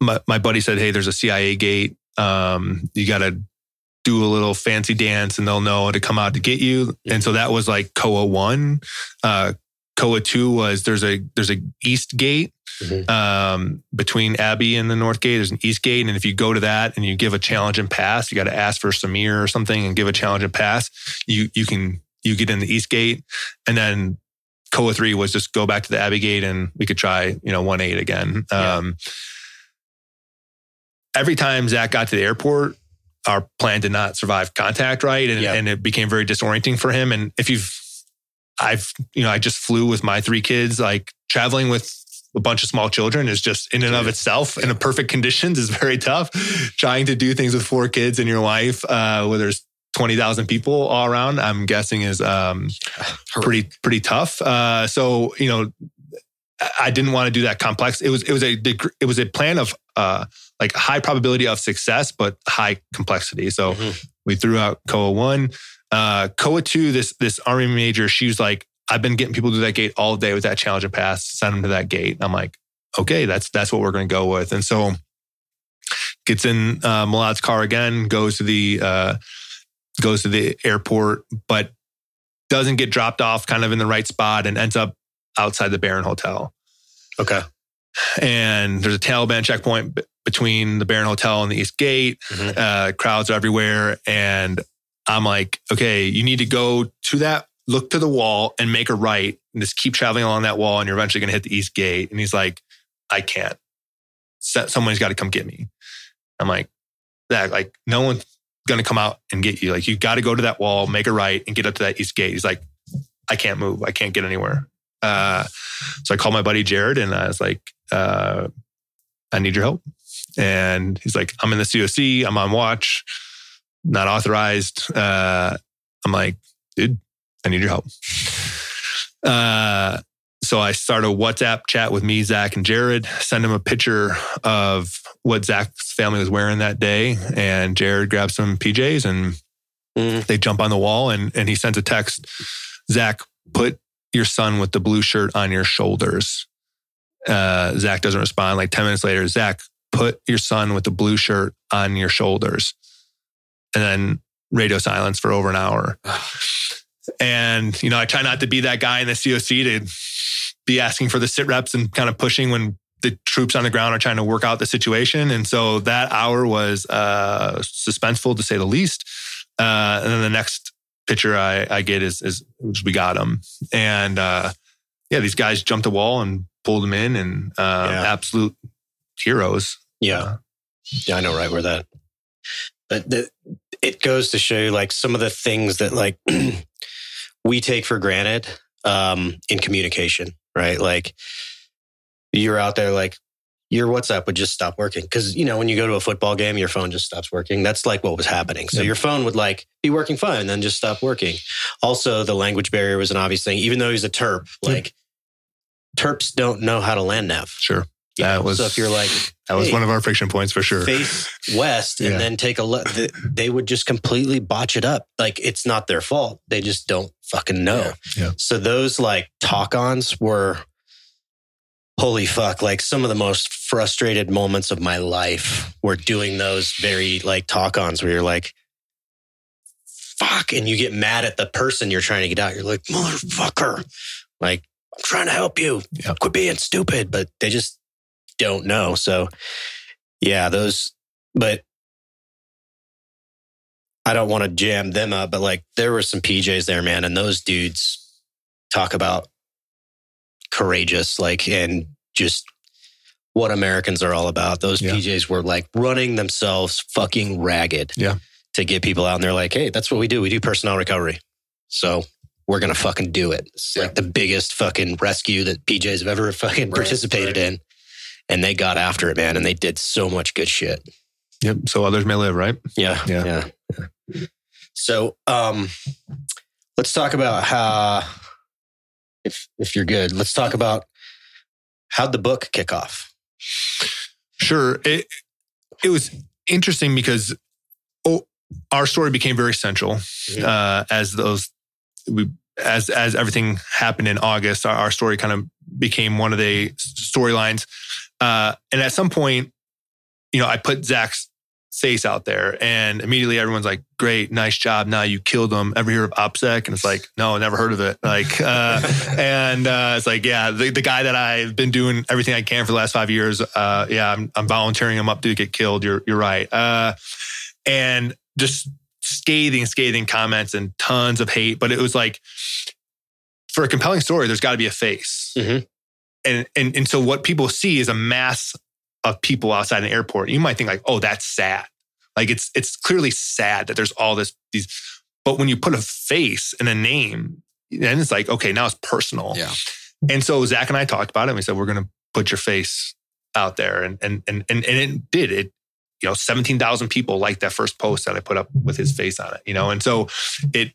my my buddy said, "Hey, there's a CIA gate. Um, you got to." Do a little fancy dance and they'll know to come out to get you. And so that was like COA one. Uh, COA two was there's a there's a east gate um, between Abbey and the North Gate. There's an East Gate, and if you go to that and you give a challenge and pass, you got to ask for Samir or something and give a challenge and pass. You you can you get in the East Gate, and then COA three was just go back to the Abbey Gate and we could try you know one eight again. Yeah. Um, every time Zach got to the airport. Our plan did not survive contact, right? And, Yeah. and it became very disorienting for him. And if you've, I've, you know, I just flew with my three kids, like traveling with a bunch of small children is just in and of itself in a perfect conditions is very tough. Trying to do things with four kids in your life, uh, where there's 20,000 people all around, I'm guessing is, um, (sighs) pretty, pretty tough. Uh, so, you know, I- didn't want to do that complex. It was, it was a, it was a plan of, uh, like high probability of success, but high complexity. So Mhm. we threw out COA one, uh, COA two, this, this army major, she was like, I've been getting people to that gate all day with that challenge and pass, send them to that gate. I'm like, okay, that's, that's what we're going to go with. And so gets in, uh, Mulad's car again, goes to the, uh, goes to the airport, but doesn't get dropped off kind of in the right spot and ends up outside the Baron Hotel. okay And there's a Taliban checkpoint b- between the Baron Hotel and the East Gate. Mhm. Uh, crowds are everywhere. And I'm like, okay, you need to go to that, look to the wall and make a right and just keep traveling along that wall. And you're eventually going to hit the East Gate. And he's like, I can't. Someone's got to come get me. I'm like, that, like, no one's going to come out and get you. Like, you got to go to that wall, make a right and get up to that East Gate. He's like, I can't move. I can't get anywhere. Uh, so I called my buddy Jared and I was like, uh, I need your help. And he's like, I'm in the COC. I'm on watch, not authorized. Uh, I'm like, dude, I need your help. Uh, so I start a WhatsApp chat with me, Zach, and Jared. Send him a picture of what Zach's family was wearing that day, and Jared grabs some PJs and Mhm. they jump on the wall. And and he sends a text, Zach, put your son with the blue shirt on your shoulders. Uh, Zach doesn't respond. Like ten minutes later, Zach, put your son with the blue shirt on your shoulders, and then radio silence for over an hour. And, you know, I try not to be that guy in the COC to be asking for the sit reps and kind of pushing when the troops on the ground are trying to work out the situation. And so that hour was uh, suspenseful to say the least. Uh, and then the next picture I, I get is, is we got him. And uh, yeah, these guys jumped the wall and pulled him in and uh, Yeah. absolute heroes. Yeah. Yeah, I know right where that. But the, it goes to show you like some of the things that like (clears throat) we take for granted um, in communication, right? Like you're out there, like your WhatsApp would just stop working because you know when you go to a football game, your phone just stops working. That's like what was happening. So Yep. your phone would like be working fine and then just stop working. Also, the language barrier was an obvious thing. Even though he's a Terp, Yep. like Terps don't know how to land nav. Sure. You That was- so if you're like That was one of our friction points for sure. face west and Yeah. then take a look. They would just completely botch it up. Like it's not their fault. They just don't fucking know. Yeah. Yeah. So those like talk ons were holy fuck. Like some of the most frustrated moments of my life were doing those very like talk ons where you're like, fuck. And you get mad at the person you're trying to get out. You're like, motherfucker. Like, I'm trying to help you. Yeah. Quit being stupid. But they just don't know. So yeah, those, but I don't want to jam them up, but like there were some PJs there, man. And those dudes talk about courageous, like, and just what Americans are all about. Those Yeah. PJs were like running themselves fucking ragged. Yeah. To get people out and they're like, hey, that's what we do. We do personnel recovery. So we're going to fucking do it. It's like the biggest fucking rescue that PJs have ever fucking Right, participated right. in. And they got after it, man. And they did so much good shit. Yep. So others may live, right? Yeah. Yeah. Yeah. yeah. So um let's talk about how if if you're good, let's talk about how'd the book kick off? Sure. It it was interesting because oh, our story became very central Mhm. uh, as those we as as everything happened in August. Our, our story kind of became one of the storylines, uh, and at some point, you know, I put Zach's face out there, and immediately everyone's like, "Great, nice job! Now you killed him." Ever hear of OPSEC? And it's like, (laughs) "No, never heard of it." Like, uh, and uh, it's like, yeah, the, the guy that I've been doing everything I can for the last five years, uh, yeah, I'm, I'm volunteering him up to get killed. You're you're right. Uh, and just scathing, scathing comments and tons of hate. But it was like, for a compelling story, there's got to be a face. Mhm. And and and so what people see is a mass of people outside an airport. You might think like, oh, that's sad. Like it's it's clearly sad that there's all this these. But when you put a face and a name, then it's like, okay, now it's personal. Yeah. And so Zach and I talked about it. And we said, we're going to put your face out there. And, and, and, and, and it did it. You know, 17,000 people liked that first post that I put up with his face on it, you know? And so it,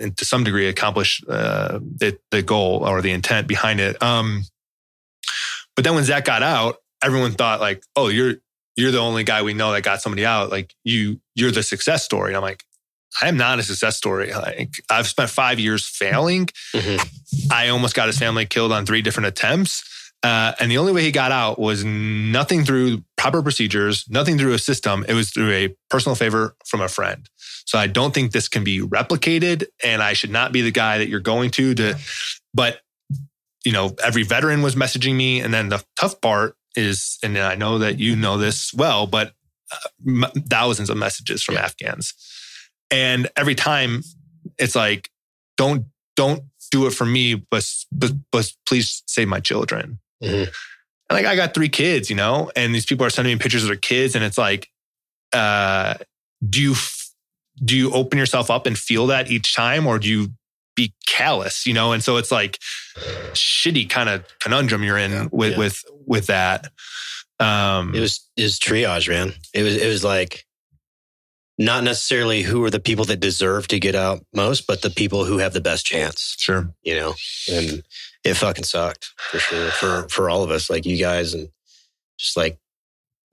and to some degree accomplish uh, it, the goal or the intent behind it. Um, but then when Zach got out, everyone thought like, oh, you're, you're the only guy we know that got somebody out. Like you, you're the success story. And I'm like, I am not a success story. Like I've spent five years failing. Mhm. I almost got his family killed on three different attempts. Uh, and the only way he got out was nothing through proper procedures, nothing through a system. It was through a personal favor from a friend. So I don't think this can be replicated, and I should not be the guy that you're going to. To, but you know, every veteran was messaging me, and then the tough part is, and I know that you know this well, but uh, m- thousands of messages from Afghans, and every time it's like, don't don't do it for me, but but, but please save my children. Mhm. And like I got three kids, you know, and these people are sending me pictures of their kids, and it's like, uh, do you do you open yourself up and feel that each time, or do you be callous, you know? And so it's like shitty kind of conundrum you're in Yeah. with Yeah. with with that. Um, It was it was triage, man. It was it was like not necessarily who are the people that deserve to get out most, but the people who have the best chance. sure, you know, and it fucking sucked for sure for for all of us, like you guys, and just like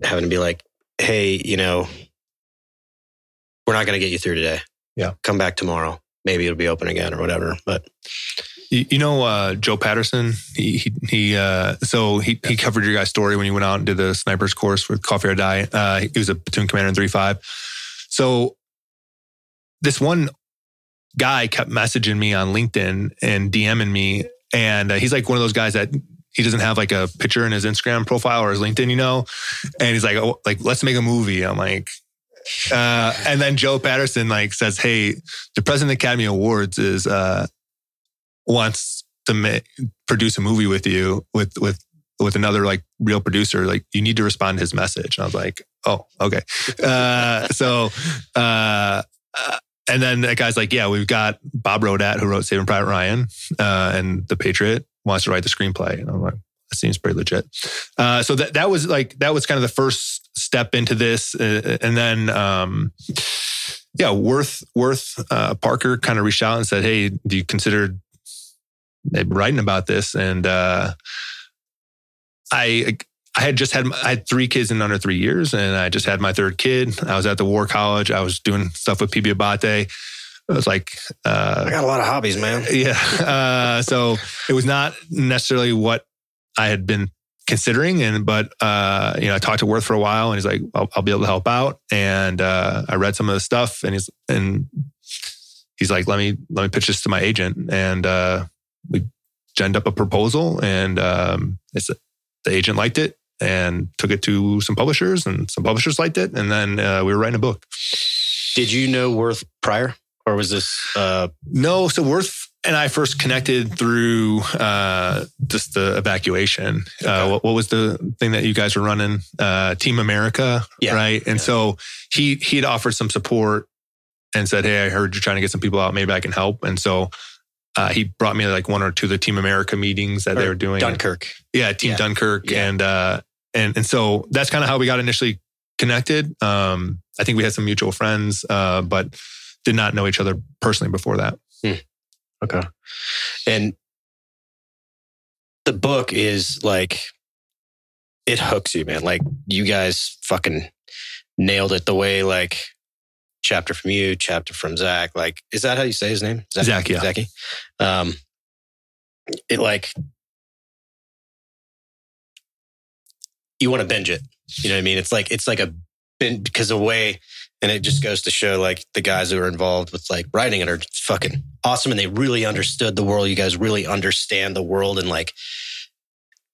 having to be like, hey, you know, we're not going to get you through today. Yeah. come back tomorrow. Maybe it'll be open again or whatever. But You, you know uh, Joe Patterson. He he, he uh, so he he covered your guys' story when you went out and did the snipers course with Coffee or Die. Uh, he was a platoon commander in three five. So this one guy kept messaging me on LinkedIn and DMing me. And uh, he's like one of those guys that he doesn't have like a picture in his Instagram profile or his LinkedIn, you know? And he's like, oh, like, let's make a movie. I'm like, uh, and then Joe Patterson like says, Hey, the president of the Academy Awards is, uh, wants to ma- produce a movie with you with, with, with another like real producer, like you need to respond to his message. And I was like, Oh, okay. Uh, so, uh, uh, and then that guy's like, yeah, we've got Bob Rodat who wrote Saving Private Ryan, uh, and The Patriot wants to write the screenplay. And I'm like, that seems pretty legit. Uh, so that that was like that was kind of the first step into this, uh, and then um, yeah, Worth Worth uh, Parker kind of reached out and said, hey, do you consider writing about this? And uh, I I had just had I had three kids in under three years, and I just had my third kid. I was at the War College. I was doing stuff with PB Abate. It was like uh, I got a lot of hobbies, man. (laughs) Yeah. Uh, so it was not necessarily what I had been considering, and but uh, you know, I talked to Worth for a while, and he's like, "I'll, I'll be able to help out." And uh, I read some of the stuff, and he's and he's like, "Let me let me pitch this to my agent," and uh, we genned up a proposal, and um, it's the agent liked it and took it to some publishers, and some publishers liked it, and then uh, we were writing a book. Did you know Worth prior, or was this? Uh... No, so Worth and I first connected through uh, just the evacuation. Uh, what, what, was the thing that you guys were running? Uh, Team America, yeah. right? And yeah. so he he had offered some support and said, "Hey, I heard you're trying to get some people out. Maybe I can help." And so uh, he brought me like one or two of the Team America meetings that or they were doing. Dunkirk. Yeah, Team yeah. Dunkirk. Yeah. And uh and and so that's kind of how we got initially connected. Um I think we had some mutual friends, uh, but did not know each other personally before that. Hmm. Okay. And the book is like it hooks you, man. Like you guys fucking nailed it the way like chapter from you, chapter from Zach. Like, is that how you say his name? Zach, Zach yeah. Zachy. Um, it like, you want to binge it. You know what I mean? It's like, it's like a because the way, and it just goes to show like the guys who are involved with like writing it are fucking awesome. And they really understood the world. You guys really understand the world and like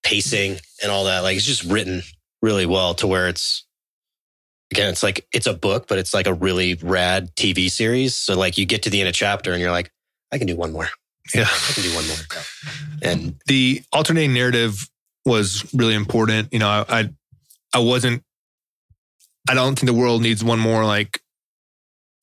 pacing and all that. Like it's just written really well to where it's, again, it's like it's a book, but it's like a really rad TV series. So like you get to the end of chapter and you're like, I can do one more. Yeah. I can do one more. And the alternating narrative was really important. You know, I, I, I wasn't, I don't think the world needs one more like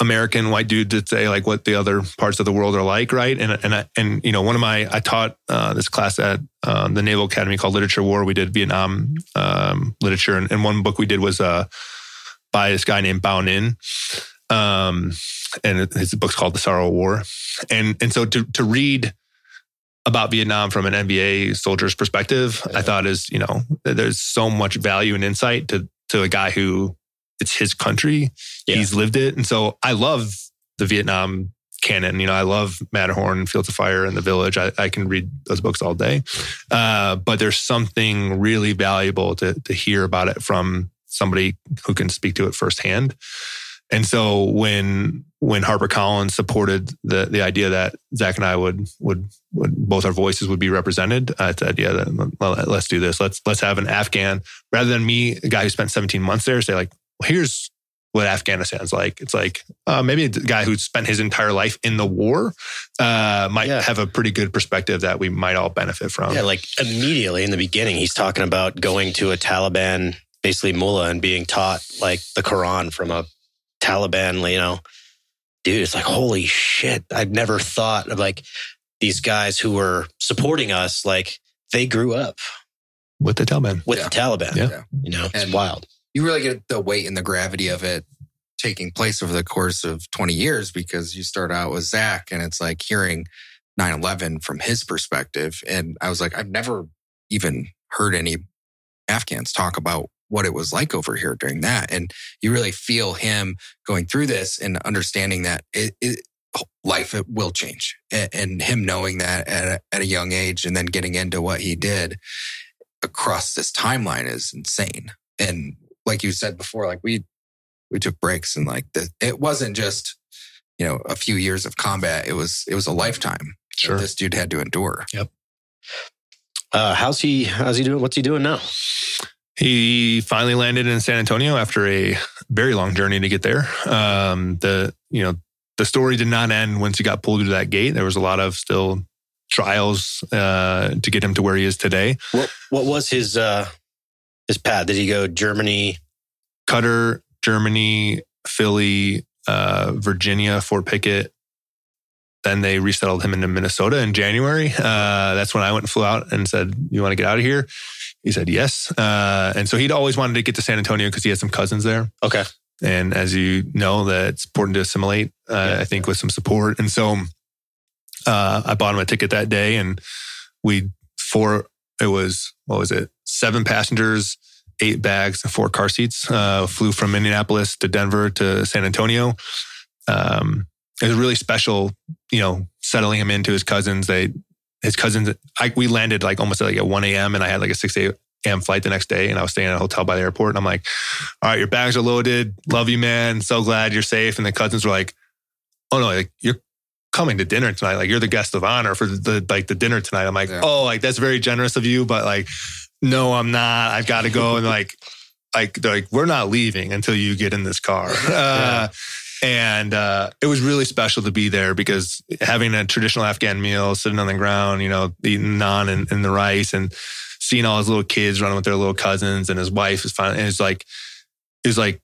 American white dude to say like what the other parts of the world are like, right? And and I, and you know, one of my I taught uh, this class at um, the Naval Academy called Literature War. We did Vietnam um, literature, and, and, one book we did was uh, by this guy named Bao Ninh. Um, and his book's called The Sorrow of War. And, and so to, to read about Vietnam from an NVA soldier's perspective, yeah. I thought is, you know, there's so much value and insight to, to a guy who it's his country. Yeah. He's lived it. And so I love the Vietnam canon. You know, I love Matterhorn, Fields of Fire, and The Village. I, I can read those books all day. Uh, but there's something really valuable to, to hear about it from somebody who can speak to it firsthand. And so when when HarperCollins supported the the idea that Zach and I would would, would both our voices would be represented, I said, yeah, let's do this. Let's let's have an Afghan rather than me, a guy who spent 17 months there, say like, well, here's what Afghanistan's like. It's like uh, maybe a guy who spent his entire life in the war uh, might yeah. have a pretty good perspective that we might all benefit from. Yeah, like immediately in the beginning, he's talking about going to a Taliban basically mullah and being taught like the Quran from a Taliban, you know, dude, it's like, holy shit. I've never thought of like these guys who were supporting us, like they grew up with the Taliban. With yeah. the Taliban. Yeah. You know, it's and wild. You really get the weight and the gravity of it taking place over the course of 20 years because you start out with Zach and it's like hearing 9 11 from his perspective. And I was like, I've never even heard any Afghans talk about what it was like over here during that. And you really feel him going through this and understanding that it, it life it will change and, and him knowing that at a, at a young age and then getting into what he did across this timeline is insane. And like you said before, like we, we took breaks and like the, it wasn't just you know, a few years of combat. It was it was a lifetime that Sure. this dude had to endure. Yep. Uh, how's he? How's he doing? What's he doing now? He finally landed in San Antonio after a very long journey to get there. Um, the you know the story did not end once he got pulled through that gate. There was a lot of still trials uh, to get him to where he is today. What What was his uh his path? Did he go Germany? Qatar, Germany, Philly, uh, Virginia, Fort Pickett. Then they resettled him into Minnesota in January. Uh, that's when I went and flew out and said, "You want to get out of here?" He said yes. Uh, and so he'd always wanted to get to San Antonio because he had some cousins there. Okay. And as you know, that it's important to assimilate. Uh, Yeah. I think with some support. And so uh, I bought him a ticket that day, and we four. It was what was it? Seven passengers, eight bags, and four car seats. Uh, flew from Indianapolis to Denver to San Antonio. Um, it was really special, you know, settling him into his cousins. They, his cousins. I, we landed like almost like at one a.m. and I had like a six a.m. flight the next day, and I was staying at a hotel by the airport. And I'm like, "All right, your bags are loaded. Love you, man. So glad you're safe." And the cousins were like, "Oh no, like you're." coming to dinner tonight like you're the guest of honor for the like the dinner tonight i'm like Yeah. oh like that's very generous of you but like no i'm not i've got to go and like like they're like we're not leaving until you get in this car (laughs) uh, and uh, it was really special to be there because having a traditional afghan meal sitting on the ground you know eating naan and, and the rice and seeing all his little kids running with their little cousins and his wife is finally and it's like it's like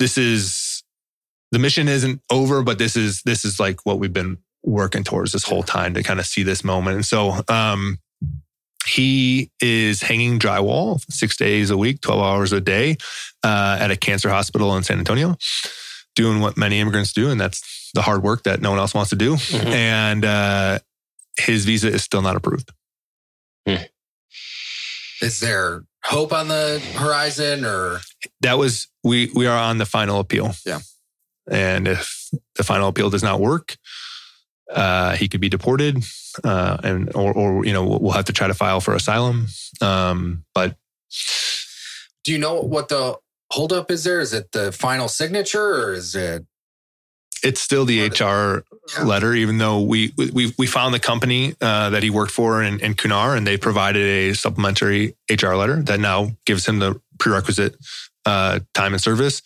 this is the mission isn't over, but this is this is like what we've been working towards this whole time to kind of see this moment. And so um he is hanging drywall six days a week, 12 hours a day uh, at a cancer hospital in San Antonio, doing what many immigrants do. And that's the hard work that no one else wants to do. Mhm. And uh, his visa is still not approved. Is there hope on the horizon or that was we we are on the final appeal. Yeah. And if the final appeal does not work, uh, he could be deported, uh, and or or you know we'll have to try to file for asylum. Um, but do you know what the holdup is there? Is it the final signature or is it it's still the HR Yeah. letter, even though we we we found the company uh, that he worked for in, in Kunar, and they provided a supplementary HR letter that now gives him the prerequisite uh, time and service.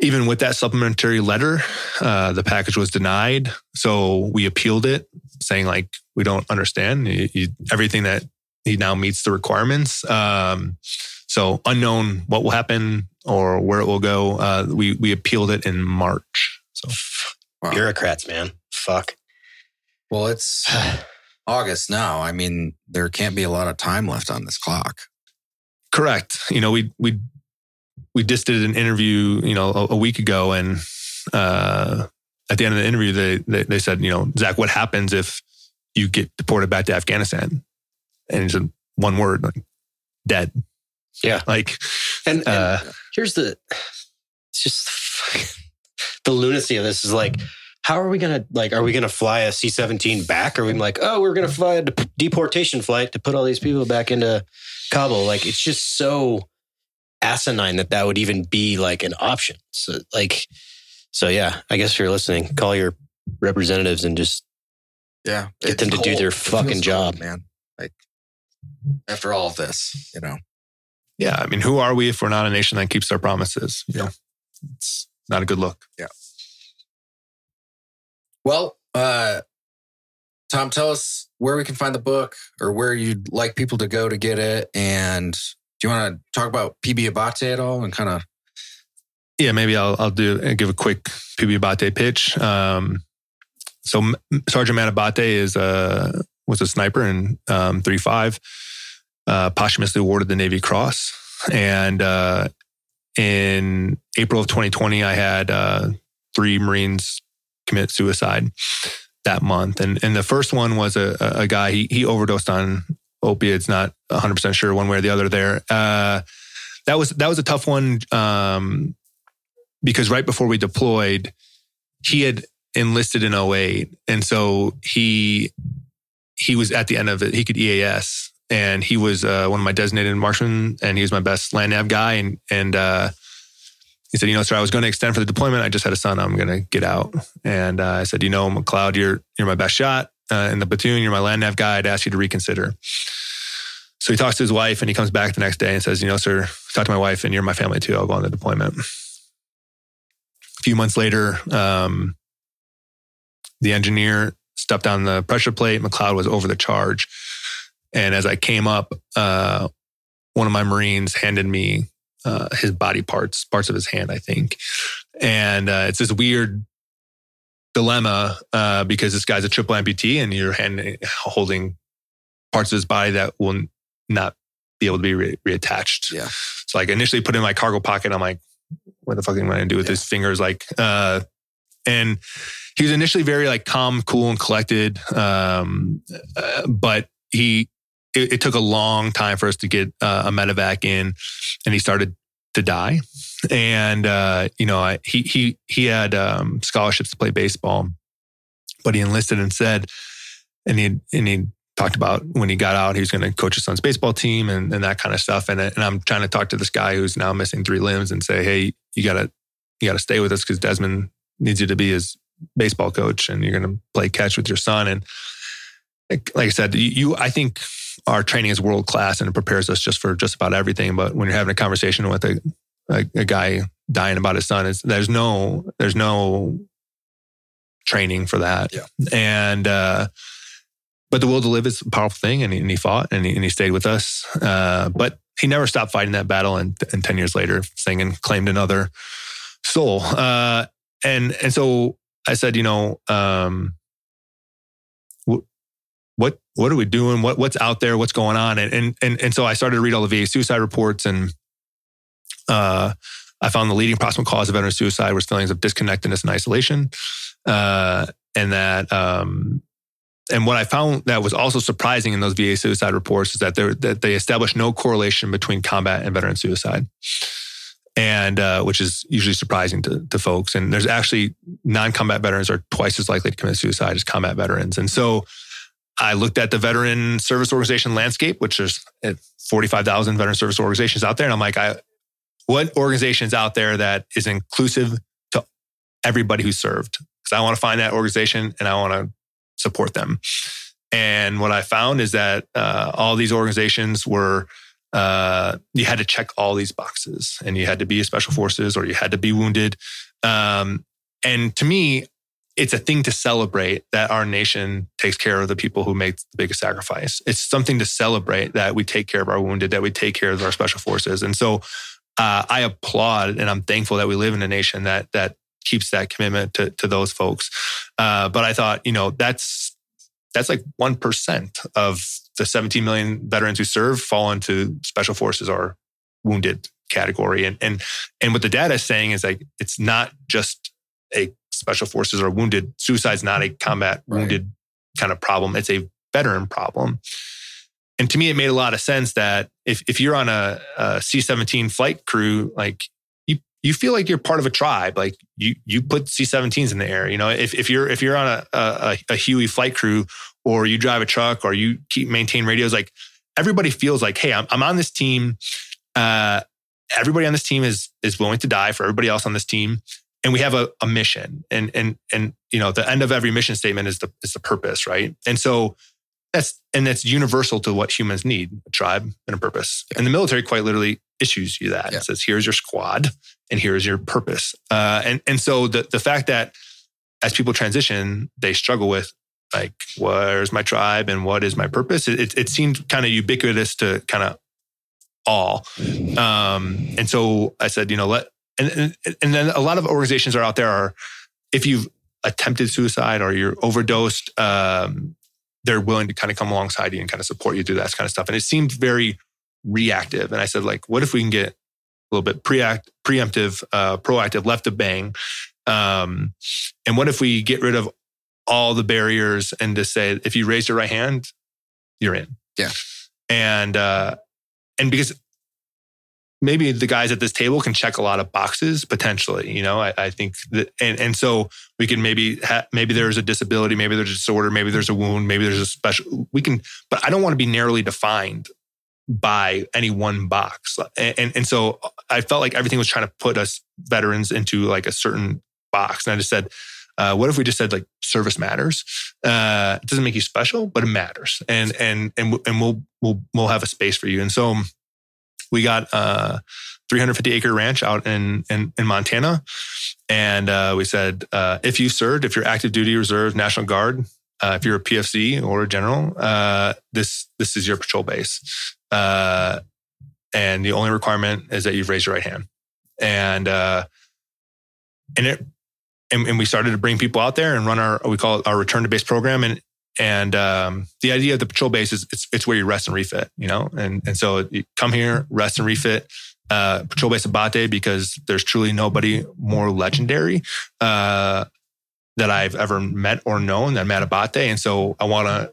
Even with that supplementary letter, uh, the package was denied. So we appealed it, saying like we don't understand You- you- everything that he now meets the requirements. Um, so unknown what will happen or where it will go. Uh, we we appealed it in March. So Wow. Bureaucrats, man. Fuck. well it's (sighs) August now. I mean, there can't be a lot of time left on this clock. Correct. You know, we we we just did an interview, you know, a, a week ago, and uh, at the end of the interview, they, they they said, you know, Zach, what happens if you get deported back to Afghanistan? And he said one word, like dead. Yeah. Like, And, and uh, here's the it's just (laughs) the lunacy of this is like how are we gonna like are we gonna fly a c-17 back or are we like oh we're gonna fly a deportation flight to put all these people back into kabul like it's just so asinine that that would even be like an option so like so yeah i guess if you're listening call your representatives and just Yeah. Get them to do their fucking job. man. Like after all of this, you know. Yeah, I mean, who are we if we're not a nation that keeps their promises? You know, it's not a good look. Yeah. Well, uh Tom, tell us where we can find the book or where you'd like people to go to get it. And do you want to talk about PB Abate at all and kind of Yeah, maybe I'll I'll do give a quick PB Abate pitch. Um, so M- Sergeant Matt Abate is a was a sniper in um, three five, uh, posthumously awarded the Navy Cross, and uh, in April of 2020, I had uh, three Marines commit suicide that month, and and the first one was a, a guy he he overdosed on opiates, not 100 percent sure one way or the other there. Uh, that was that was a tough one. Um, because right before we deployed, he had enlisted in 08. And so he he was at the end of it. He could EAS and he was uh, one of my designated marksmen and he was my best land nav guy. And and uh, he said, you know, sir, I was going to extend for the deployment. I just had a son. I'm going to get out. And uh, I said, you know, McLeod, you're you're my best shot uh, in the platoon. You're my land nav guy. I'd ask you to reconsider. So he talks to his wife and he comes back the next day and says, you know, sir, talk to my wife and you're my family too. I'll go on the deployment. A few months later, um, the engineer stepped on the pressure plate. McLeod was over the charge. And as I came up, uh, one of my Marines handed me uh, his body parts, parts of his hand, I think. And uh, it's this weird dilemma uh, because this guy's a triple amputee and you're hand, holding parts of his body that will not be able to be re- reattached. Yeah. So like initially put in my cargo pocket. I'm like, what the fuck am I going to do with Yeah. his fingers? Like, uh, and he was initially very like calm, cool, and collected. Um, uh, but he, it, it took a long time for us to get uh, a medevac in, and he started to die. And uh, you know, I, he he he had um, scholarships to play baseball, but he enlisted and said, and he and he talked about when he got out, he was going to coach his son's baseball team and, and that kind of stuff. And and I'm trying to talk to this guy who's now missing three limbs and say, hey, you gotta you gotta stay with us because Desmond needs you to be his baseball coach and you're going to play catch with your son. And like, like I said, you, you I think our training is world class and it prepares us just for just about everything. But when you're having a conversation with a a, a guy dying about his son, it's, there's no there's no training for that. Yeah. And uh, but the will to live is a powerful thing, and he, and he fought and he, and he stayed with us. Uh, but he never stopped fighting that battle, and, and ten years later, Sangin claimed another soul. Uh, and and so I said, you know, um, what what are we doing? What what's out there? What's going on? And and and, and so I started to read all the VA suicide reports, and uh, I found the leading proximal cause of veteran suicide was feelings of disconnectedness and isolation, uh, and that. Um, and what I found that was also surprising in those VA suicide reports is that, there- that they established no correlation between combat and veteran suicide and uh, which is usually surprising to, to folks. And there's actually non-combat veterans are twice as likely to commit suicide as combat veterans. And so I looked at the veteran service organization landscape, which is 45,000 veteran service organizations out there. And I'm like, I, what organizations out there that is inclusive to everybody who served? Because I want to find that organization and I want to support them. And what I found is that uh, all these organizations were uh, you had to check all these boxes and you had to be a special forces or you had to be wounded. Um, and to me, it's a thing to celebrate that our nation takes care of the people who make the biggest sacrifice. It's something to celebrate that we take care of our wounded, that we take care of our special forces. And so uh, I applaud and I'm thankful that we live in a nation that that keeps that commitment to, to those folks. Uh, but I thought, you know, that's that's like one percent of the 17 million veterans who serve fall into special forces or wounded category. And and and what the data is saying is like it's not just a special forces or wounded. Suicide's not a combat Right. wounded kind of problem. It's a veteran problem. And to me, it made a lot of sense that if if you're on a, a C-17 flight crew, like you you feel like you're part of a tribe. Like you you put C-17s in the air. You know, if if you're if you're on a a, a Huey flight crew or you drive a truck or you keep maintain radios, like everybody feels like, hey, I'm I'm on this team. Uh, everybody on this team is is willing to die for everybody else on this team, and we have a, a mission. And and and you know, the end of every mission statement is the is the purpose, right? And so that's and that's universal to what humans need: a tribe and a purpose. And the military quite literally issues you that. Yeah. It says, "Here's your squad, and here's your purpose." Uh, and and so the the fact that as people transition, they struggle with like, where's my tribe and what is my purpose? It, it, it seemed kind of ubiquitous to kind of all. Um, and so I said, you know, let, and, and, and then a lot of organizations are out there are, if you've attempted suicide or you're overdosed, um, they're willing to kind of come alongside you and kind of support you through that kind of stuff. And it seemed very reactive. And I said, like, what if we can get a little bit preact, preemptive, uh, proactive, left of bang? Um, and what if we get rid of all the barriers and to say, if you raise your right hand, you're in. Yeah. And, uh, and because maybe the guys at this table can check a lot of boxes potentially, you know, I, I think that, and, and so we can maybe, ha- maybe there's a disability, maybe there's a disorder, maybe there's a wound, maybe there's a special, we can, but I don't want to be narrowly defined by any one box. And, and, and so I felt like everything was trying to put us veterans into like a certain box. And I just said, uh, what if we just said like service matters? Uh, it doesn't make you special, but it matters. And, and, and, and we'll, we'll, we'll have a space for you. And so we got a 350 acre ranch out in, in, in Montana. And uh, we said, uh, if you served, if you're active duty reserve, National Guard, uh, if you're a PFC or a general, uh, this this is your patrol base, uh, and the only requirement is that you've raised your right hand, and uh, and it and, and, we started to bring people out there and run our we call it our return to base program, and and um, the idea of the patrol base is it's it's where you rest and refit, you know, and and so you come here, rest and refit. Uh, patrol base Abate because there's truly nobody more legendary uh, that I've ever met or known than Matt Abate. And so I want to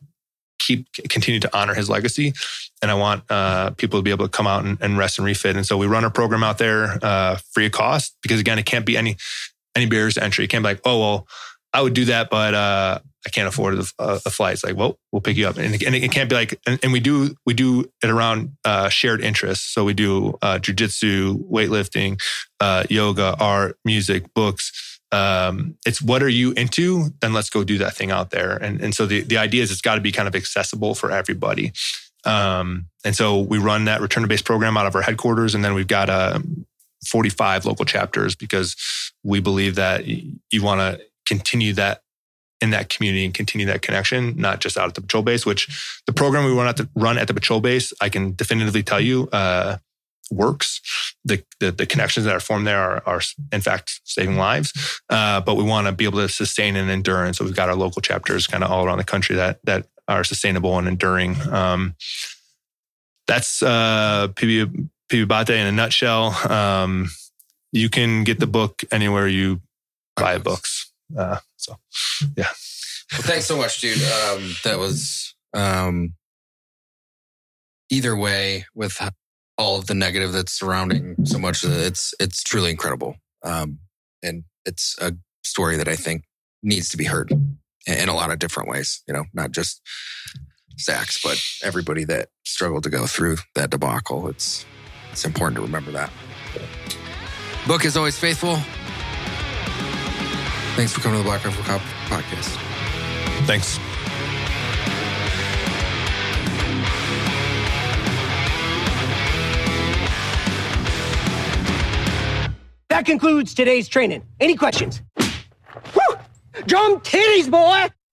keep continue to honor his legacy. And I want uh, people to be able to come out and, and, rest and refit. And so we run a program out there uh, free of cost because again, it can't be any any barriers to entry. It can't be like, oh well, I would do that, but uh, I can't afford the, uh, the flight. It's like, well, we'll pick you up, and, and it can't be like, and, and, we do we do it around uh, shared interests. So we do uh, jujitsu, weightlifting, uh, yoga, art, music, books um, it's what are you into? Then let's go do that thing out there. And, and so the, the idea is it's got to be kind of accessible for everybody. Um, and so we run that return to base program out of our headquarters. And then we've got uh, 45 local chapters because we believe that you want to continue that in that community and continue that connection, not just out at the patrol base, which the program we run at the, run at the patrol base, I can definitively tell you, uh, works. The, the, the connections that are formed there are, are in fact saving lives. Uh, but we want to be able to sustain and endure. And so we've got our local chapters kind of all around the country that that are sustainable and enduring. Um, that's uh, PB Bate in a nutshell. Um, you can get the book anywhere you buy books. Uh, so, yeah. Well, thanks so much, dude. Um, that was um, either way with all of the negative that's surrounding so much. It's it's truly incredible, um, and it's a story that I think needs to be heard in a lot of different ways. You know, not just Zach's, but everybody that struggled to go through that debacle. It's it's important to remember that. Book is always faithful. Thanks for coming to the Black Rifle Coffee podcast. Thanks. That concludes today's training. Any questions? Woo! Drum titties, boy!